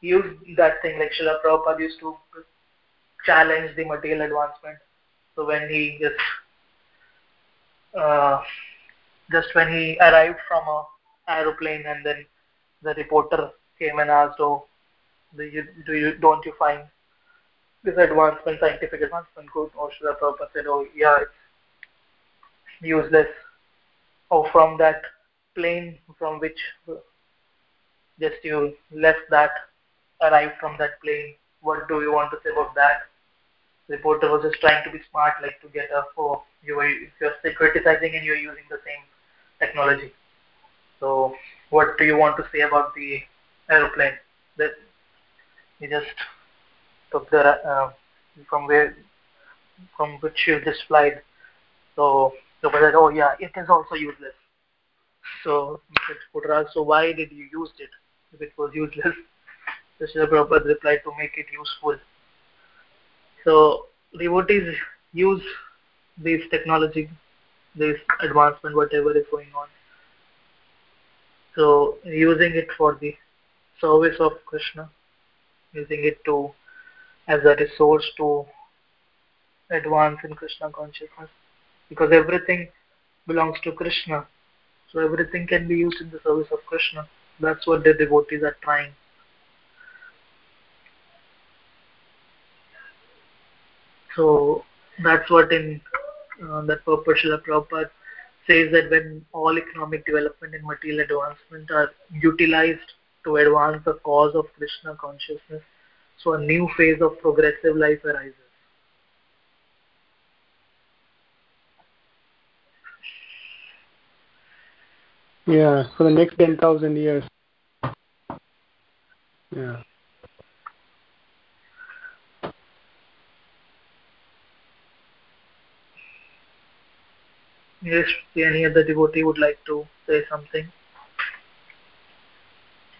use that thing like Srila Prabhupada used to challenge the material advancement so when he just uh, just when he arrived from a aeroplane and then the reporter came and asked, "Oh, do you do you don't you find this advancement, scientific advancement good?" Or Srila Prabhupada said, "Oh, yeah, it's useless." Oh, from that plane from which just you left that, arrived from that plane. What do you want to say about that? reporter was just trying to be smart, like to get a oh you are you're criticizing and you're using the same technology. So what do you want to say about the aeroplane? That you just took the uh, from where from which you just flied. So so said, oh yeah, it is also useless. So asked, so why did you use it if it was useless? So Srila Prabhupada replied to make it useful. So devotees use this technology, this advancement, whatever is going on. So using it for the service of Krishna, using it to as a resource to advance in Krishna consciousness, because everything belongs to Krishna. So everything can be used in the service of Krishna. That's what the devotees are trying. So that's what in uh, that purpose Srila Prabhupada says that when all economic development and material advancement are utilized to advance the cause of Krishna consciousness, so a new phase of progressive life arises. Yeah, for the next 10,000 years. Yeah. Yes, any other devotee would like to say something?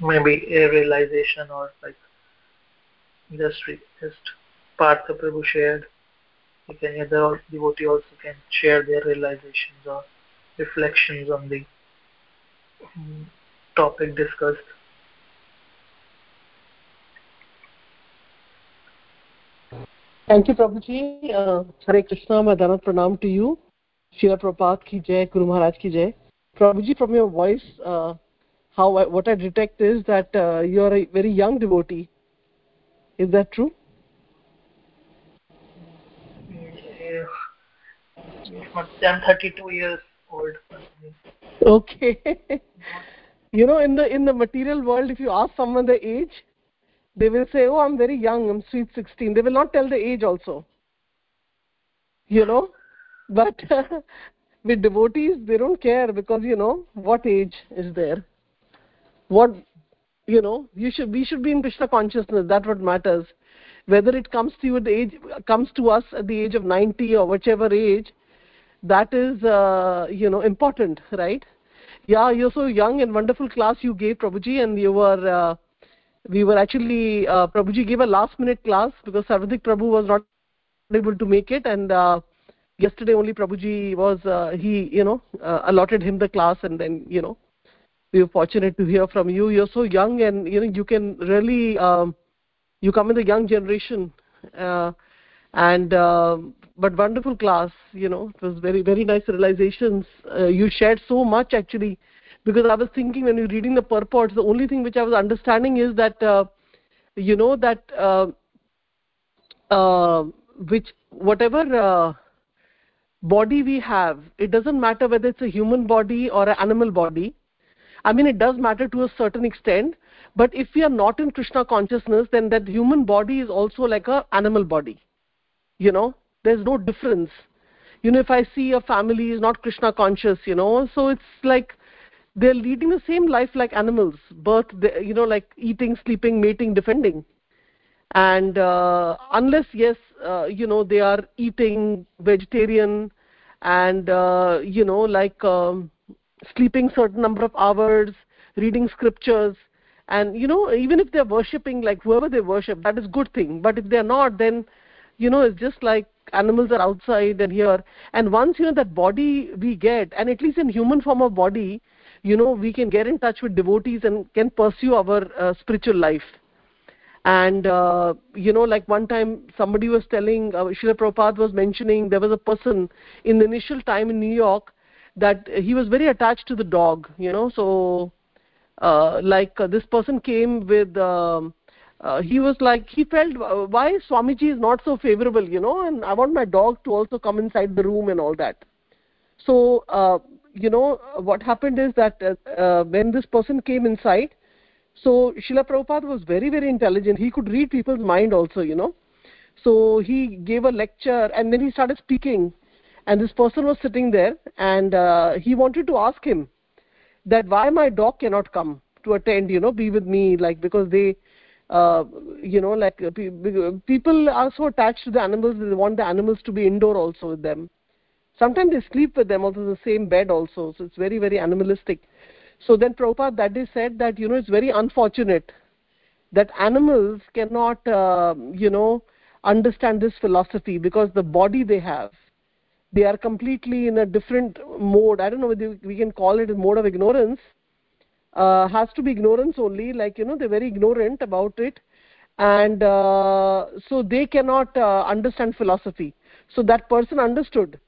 Maybe a realization or like just just Partha Prabhu shared. If any other devotee also can share their realizations or reflections on the mm, topic discussed. Thank you, Prabhuji. Uh, Hare Krishna, Madana Pranam to you. Srila Prabhupada ki jai, Guru Maharaj ki jai. Prabhuji, from your voice, uh, how I, what I detect is that uh, you are a very young devotee. Is that true? I'm 32 years old. Okay. you know, in the in the material world, if you ask someone the age, they will say, "Oh, I'm very young. I'm sweet 16." They will not tell the age also. You know, but with devotees they don't care because you know what age is there what you know you should we should be in krishna consciousness. That's what matters. Whether it comes to you at the age comes to us at the age of 90 or whichever age that is uh, you know important right? Yeah you're so young and wonderful class you gave prabhuji and you were uh, we were actually uh, prabhuji gave a last minute class because sarvadik prabhu was not able to make it and uh, yesterday only prabhuji was uh, he you know uh, allotted him the class and then you know we were fortunate to hear from you. You're so young and you know you can really um, you come in the young generation uh, and uh, but wonderful class you know. It was very very nice realizations. Uh, you shared so much actually because i was thinking when you're reading the purports the only thing which i was understanding is that uh, you know that uh, uh, which whatever uh, body we have it doesn't matter whether it's a human body or an animal body i mean it does matter to a certain extent but if we are not in krishna consciousness then that human body is also like a animal body you know? There's no difference. You know if i see a family is not krishna conscious you know so it's like they're leading the same life like animals birth you know like eating sleeping mating defending. And uh, unless yes uh, you know they are eating vegetarian and uh, you know like um, sleeping certain number of hours reading scriptures. And you know even if they're worshipping like whoever they worship that is good thing. But if they're not then you know it's just like animals are outside and here. And once you know that body we get and at least in human form of body you know we can get in touch with devotees and can pursue our uh, spiritual life. And uh, you know like one time somebody was telling uh, Srila Prabhupada was mentioning there was a person in the initial time in New York that he was very attached to the dog you know so uh, like uh, this person came with um, uh, he was like he felt uh, why swamiji is not so favorable you know and i want my dog to also come inside the room and all that. So uh, you know what happened is that uh, uh, when this person came inside so Srila Prabhupada was very very intelligent. He could read people's mind also you know. So he gave a lecture and then he started speaking and this person was sitting there and uh, he wanted to ask him that why my dog cannot come to attend you know be with me like because they uh, you know like uh, people are so attached to the animals they want the animals to be indoor also with them. Sometimes they sleep with them also the same bed also so it's very very animalistic. So then Prabhupada that day said that you know it's very unfortunate that animals cannot uh, you know understand this philosophy because the body they have they are completely in a different mode. I don't know whether we can call it a mode of ignorance. Uh, has to be ignorance only like you know they're very ignorant about it. And uh, so they cannot uh, understand philosophy. So that person understood.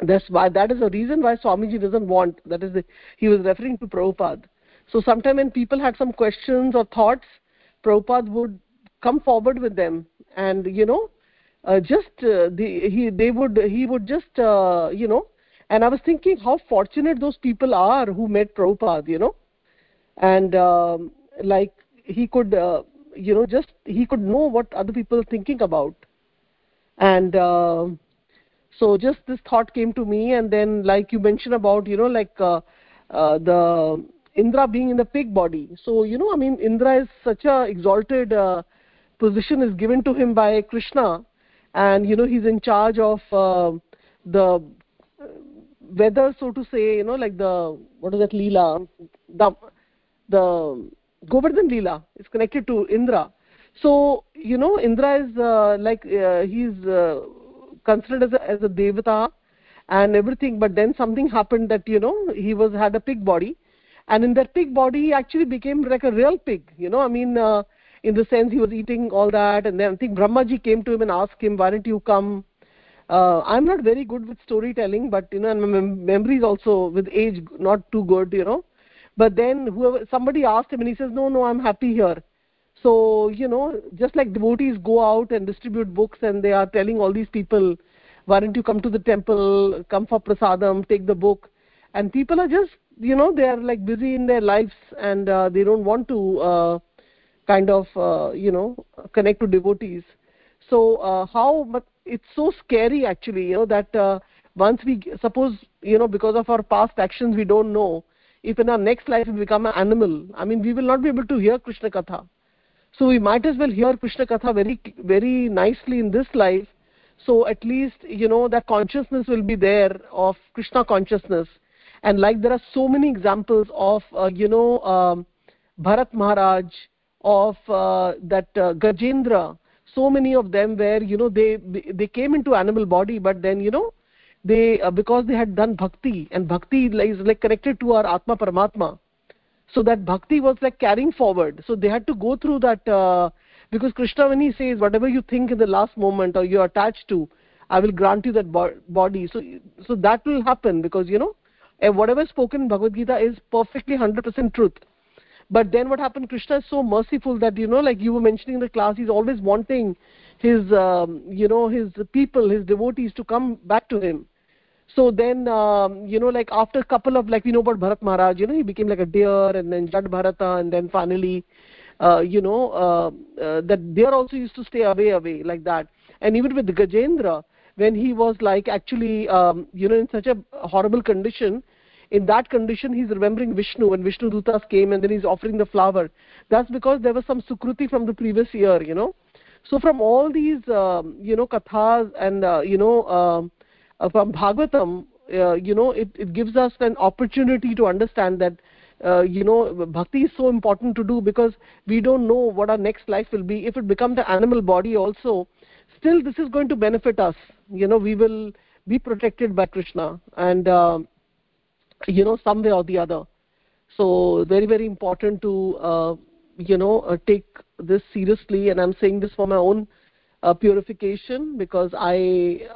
That's why that is the reason why swamiji doesn't want that is the, he was referring to prabhupada. So sometime when people had some questions or thoughts prabhupada would come forward with them. And you know uh, just uh, the, he they would he would just uh, you know and i was thinking how fortunate those people are who met prabhupada you know. And um, like he could uh, you know just he could know what other people are thinking about. And uh, so just this thought came to me and then like you mentioned about you know like uh, uh, the indra being in the pig body. So you know i mean indra is such a exalted uh, position is given to him by krishna and you know he's in charge of uh, the weather so to say you know like the what is that leela? The the govardhan leela is connected to indra. So you know indra is uh, like uh, he's uh, considered as a, as a devata and everything but then something happened that you know he was had a pig body. And in that pig body he actually became like a real pig you know i mean uh, in the sense he was eating all that and then i think brahmaji came to him and asked him why didn't you come? Uh, i'm not very good with storytelling but you know and my mem- memory is also with age not too good you know. But then whoever somebody asked him and he says no no i'm happy here. So you know just like devotees go out and distribute books and they are telling all these people why don't you come to the temple come for prasadam take the book? And people are just you know they are like busy in their lives and uh, they don't want to uh, kind of uh, you know connect to devotees. So uh, how it's so scary actually you know that uh, once we suppose you know because of our past actions we don't know if in our next life we become an animal. I mean we will not be able to hear krishna katha. So we might as well hear krishna katha very very nicely in this life. So at least you know that consciousness will be there of krishna consciousness. And like there are so many examples of uh, you know um, bharat maharaj of uh, that uh, gajendra. So many of them were, you know they they came into animal body but then you know they uh, because they had done bhakti and bhakti is like connected to our atma paramatma. So that bhakti was like carrying forward. So they had to go through that uh, because krishna when he says whatever you think in the last moment or you're attached to i will grant you that bo- body. So so that will happen because you know whatever spoken in bhagavad gita is perfectly 100% truth but then what happened? Krishna is so merciful that you know like you were mentioning in the class he's always wanting his um, you know his people his devotees to come back to him. So then um, you know like after a couple of like we know about bharat maharaj you know he became like a deer and then jad bharata and then finally uh, you know uh, uh, that deer also used to stay away away like that. And even with gajendra when he was like actually um, you know in such a horrible condition in that condition he's remembering vishnu when vishnu dutas came and then he's offering the flower. That's because there was some sukruti from the previous year you know. So from all these um, you know kathas and uh, you know um, uh, from bhagavatam uh, you know it, it gives us an opportunity to understand that uh, you know bhakti is so important to do because we don't know what our next life will be. If it becomes the animal body also still this is going to benefit us. You know we will be protected by krishna. And uh, you know some way or the other. So very very important to uh, you know uh, take this seriously and i'm saying this for my own uh, purification because i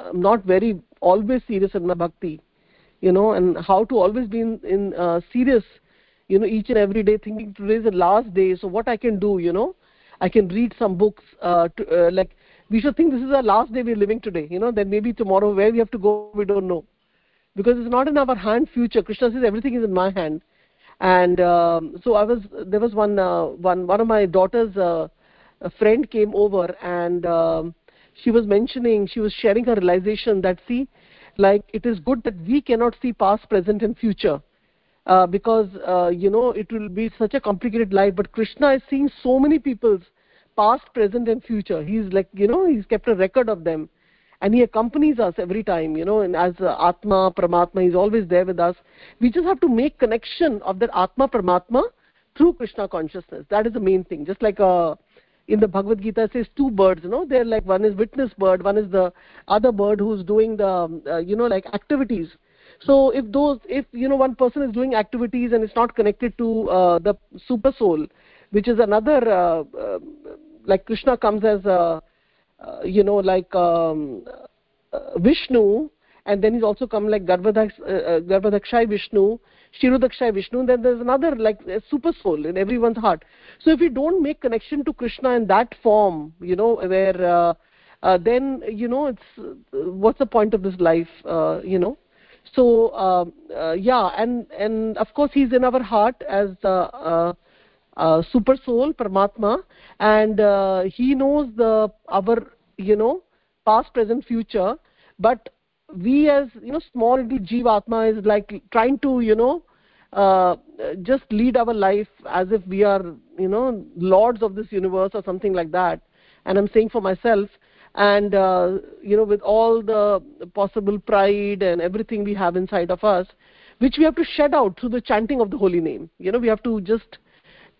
am not very always serious in my bhakti you know and how to always be in, in uh, serious you know each and every day thinking today is the last day so what i can do you know? I can read some books uh, to, uh, like we should think this is our last day we're living today you know? Then maybe tomorrow where we have to go we don't know because it's not in our hand future. Krishna says everything is in my hand. And um, so i was there was one uh, one one of my daughter's uh, a friend came over and um, she was mentioning she was sharing her realization that see like it is good that we cannot see past present and future. Uh, because uh, you know it will be such a complicated life. But krishna is seeing so many people's past present and future. He's like you know he's kept a record of them and he accompanies us every time you know and as uh, atma paramatma he's always there with us. We just have to make connection of that atma paramatma through krishna consciousness. That is the main thing. Just like a in the Bhagavad Gita says two birds, you know, they're like one is witness bird, one is the other bird who's doing the, uh, you know, like activities. So if those, if you know, one person is doing activities and it's not connected to uh, the super soul, which is another, uh, uh, like Krishna comes as a, uh, you know, like um, uh, Vishnu, and then he's also come like Garbhadakshay uh, uh Vishnu, Shirodakshay Vishnu, then there's another like super soul in everyone's heart. So if we don't make connection to Krishna in that form, you know, where uh, uh, then you know it's uh, what's the point of this life, uh, you know? So uh, yeah, and and of course he's in our heart as super soul, Paramatma, and he knows the our you know past, present, future, but we as you know small little jivatma is like trying to you know uh, just lead our life as if we are you know lords of this universe or something like that. And i'm saying for myself. And uh, you know with all the possible pride and everything we have inside of us which we have to shed out through the chanting of the holy name. You know we have to just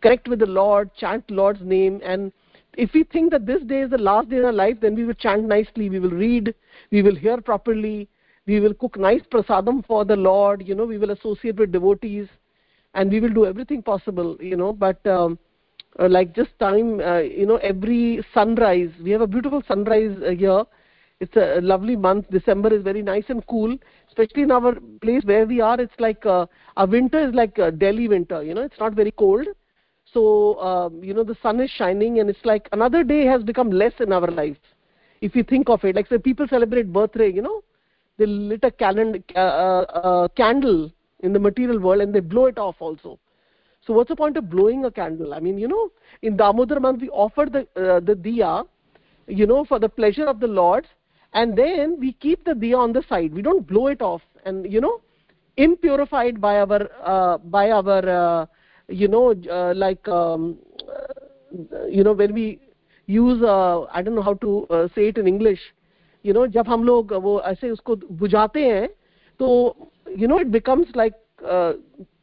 connect with the lord chant the lord's name and if we think that this day is the last day in our life then we will chant nicely we will read we will hear properly we will cook nice prasadam for the lord you know we will associate with devotees and we will do everything possible you know but um, uh, like just time uh, you know every sunrise we have a beautiful sunrise uh, here. It's a lovely month. December is very nice and cool especially in our place where we are. It's like uh, our winter is like uh, delhi winter you know it's not very cold so um, you know the sun is shining and it's like another day has become less in our life if you think of it like say people celebrate birthday you know they lit a uh, uh, candle in the material world and they blow it off also. So what's the point of blowing a candle? I mean you know in damodar month we offer the uh, the diya you know for the pleasure of the lord and then we keep the diya on the side. We don't blow it off and you know impurified by our uh, by our uh, you know uh, like um, uh, you know when we use uh, i don't know how to uh, say it in english you know जब हम लोग वो ऐसे उसको बुझाते हैं तो you know it becomes like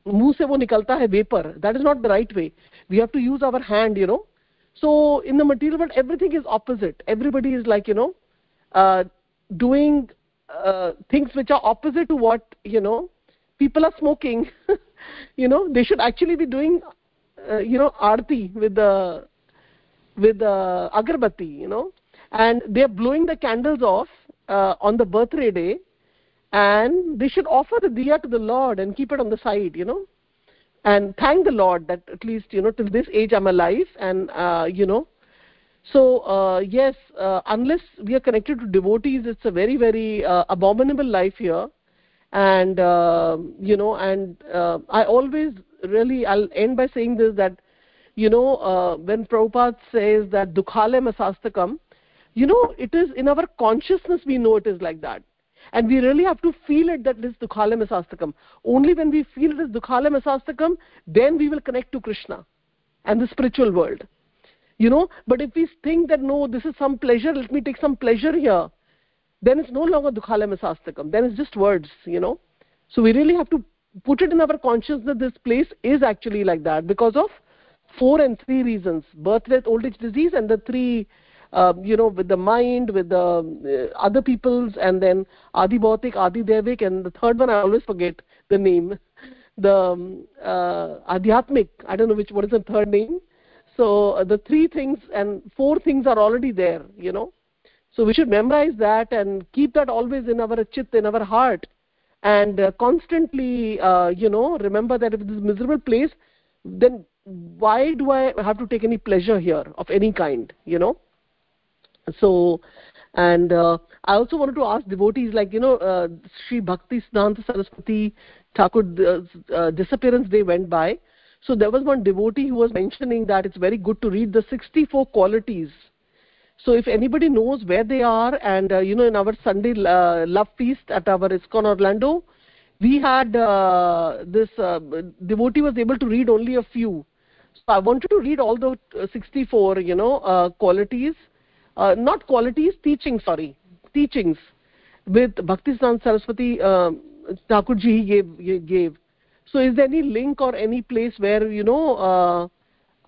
मुंह से वो निकलता है vapour that is not the right way we have to use our hand you know so in the material world everything is opposite everybody is like you know uh, doing uh, things which are opposite to what you know people are smoking you know they should actually be doing uh, you know arti with the with the agarbatti you know. And they are blowing the candles off uh, on the birthday day. And they should offer the diya to the lord and keep it on the side you know. And thank the lord that at least you know till this age i'm alive and uh, you know. So uh, yes uh, unless we are connected to devotees it's a very very uh, abominable life here and uh, you know and uh, i always really i'll end by saying this that you know uh, when prabhupada says that dukhalam asastakam you know it is in our consciousness we know it is like that. And we really have to feel it that this dukhalam asastakam only when we feel this dukhalam asastakam then we will connect to krishna and the spiritual world. You know but if we think that no this is some pleasure let me take some pleasure here then it's no longer dukhalam asastakam then it's just words you know so we really have to put it in our conscience that this place is actually like that because of four and three reasons birth death old age disease and the three uh, you know, with the mind, with the uh, other people's, and then Adi Bhautik, Adi Devik, and the third one I always forget the name, the um, uh, Adhyatmik. I don't know which what is the third name. So uh, the three things and four things are already there, you know. So we should memorize that and keep that always in our chit, in our heart, and uh, constantly, uh, you know, remember that if this miserable place, then why do I have to take any pleasure here of any kind, you know? so and uh, i also wanted to ask devotees like you know uh, Sri bhakti siddhanta saraswati thakur uh, uh, disappearance day went by so there was one devotee who was mentioning that it's very good to read the 64 qualities so if anybody knows where they are and uh, you know in our sunday uh, love feast at our ISKCON orlando we had uh, this uh, devotee was able to read only a few. So i wanted to read all the uh, 64 you know uh, qualities not qualities teaching sorry teachings with bhaktisiddhanta saraswati uh, thakur ji gave gave. So is there any link or any place where you know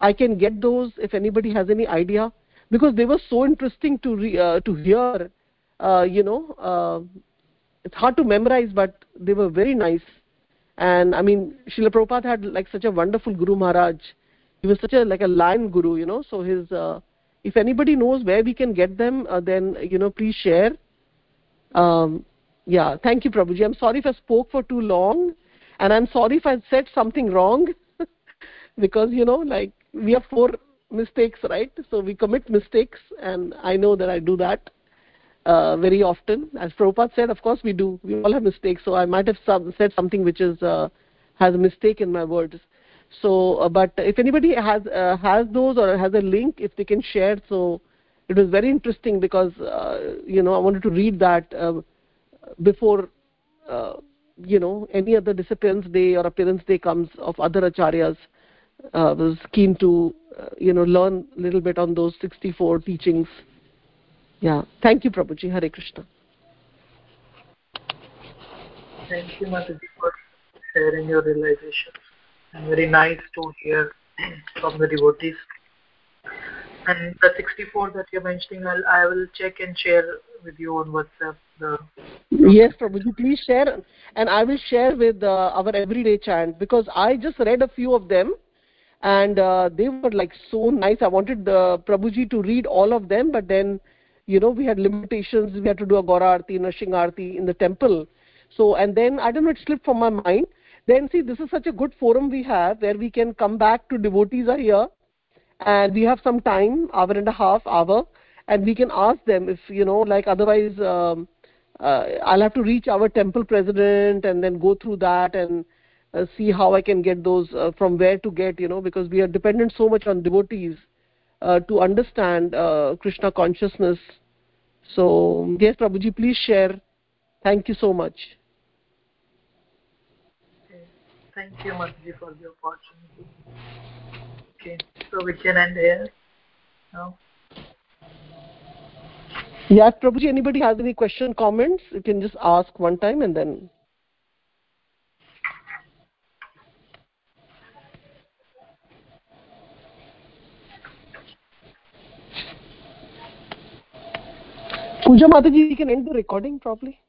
i can get those if anybody has any idea because they were so interesting to re, uh, to hear uh, you know uh, it's hard to memorize but they were very nice. And i mean Srila Prabhupada had like such a wonderful guru maharaj. He was such a like a lion guru you know so his uh, if anybody knows where we can get them uh, then you know please share. Um, yeah thank you prabhuji. I'm sorry if i spoke for too long and i'm sorry if i said something wrong because you know like we have four mistakes right? So we commit mistakes and i know that i do that uh, very often. As prabhupada said of course we do. We all have mistakes. So i might have some, said something which is uh, has a mistake in my words. So uh, but if anybody has uh, has those or has a link if they can share so it was very interesting because uh, you know i wanted to read that uh, before you know any other disappearance day or appearance day comes of other acharyas uh, was keen to uh, you know learn a little bit on those 64 teachings. Yeah. Thank you prabhuji. Hare krishna. Thank you mataji for sharing your realizations and very nice to hear from the devotees. And the 64 that you're mentioning, I'll, I will check and share with you on WhatsApp. The yes, Prabhuji, please share, and I will share with uh, our everyday chant because I just read a few of them, and uh, they were like so nice. I wanted the Prabhuji to read all of them, but then, you know, we had limitations. We had to do a Gaura Arti, Nrsimha Arti in the temple. So, and then I don't know, it slipped from my mind then see this is such a good forum we have where we can come back to devotees are here and we have some time hour and a half hour and we can ask them if you know like otherwise um, uh, i'll have to reach our temple president and then go through that and uh, see how i can get those uh, from where to get you know because we are dependent so much on devotees uh, to understand uh, krishna consciousness so yes prabhuji please share thank you so much Thank you, Mataji, for the opportunity. Okay, so we can end here now. Yeah, Prabhuji, anybody has any question, comments, you can just ask one time and then. Puja Mataji, we can end the recording properly.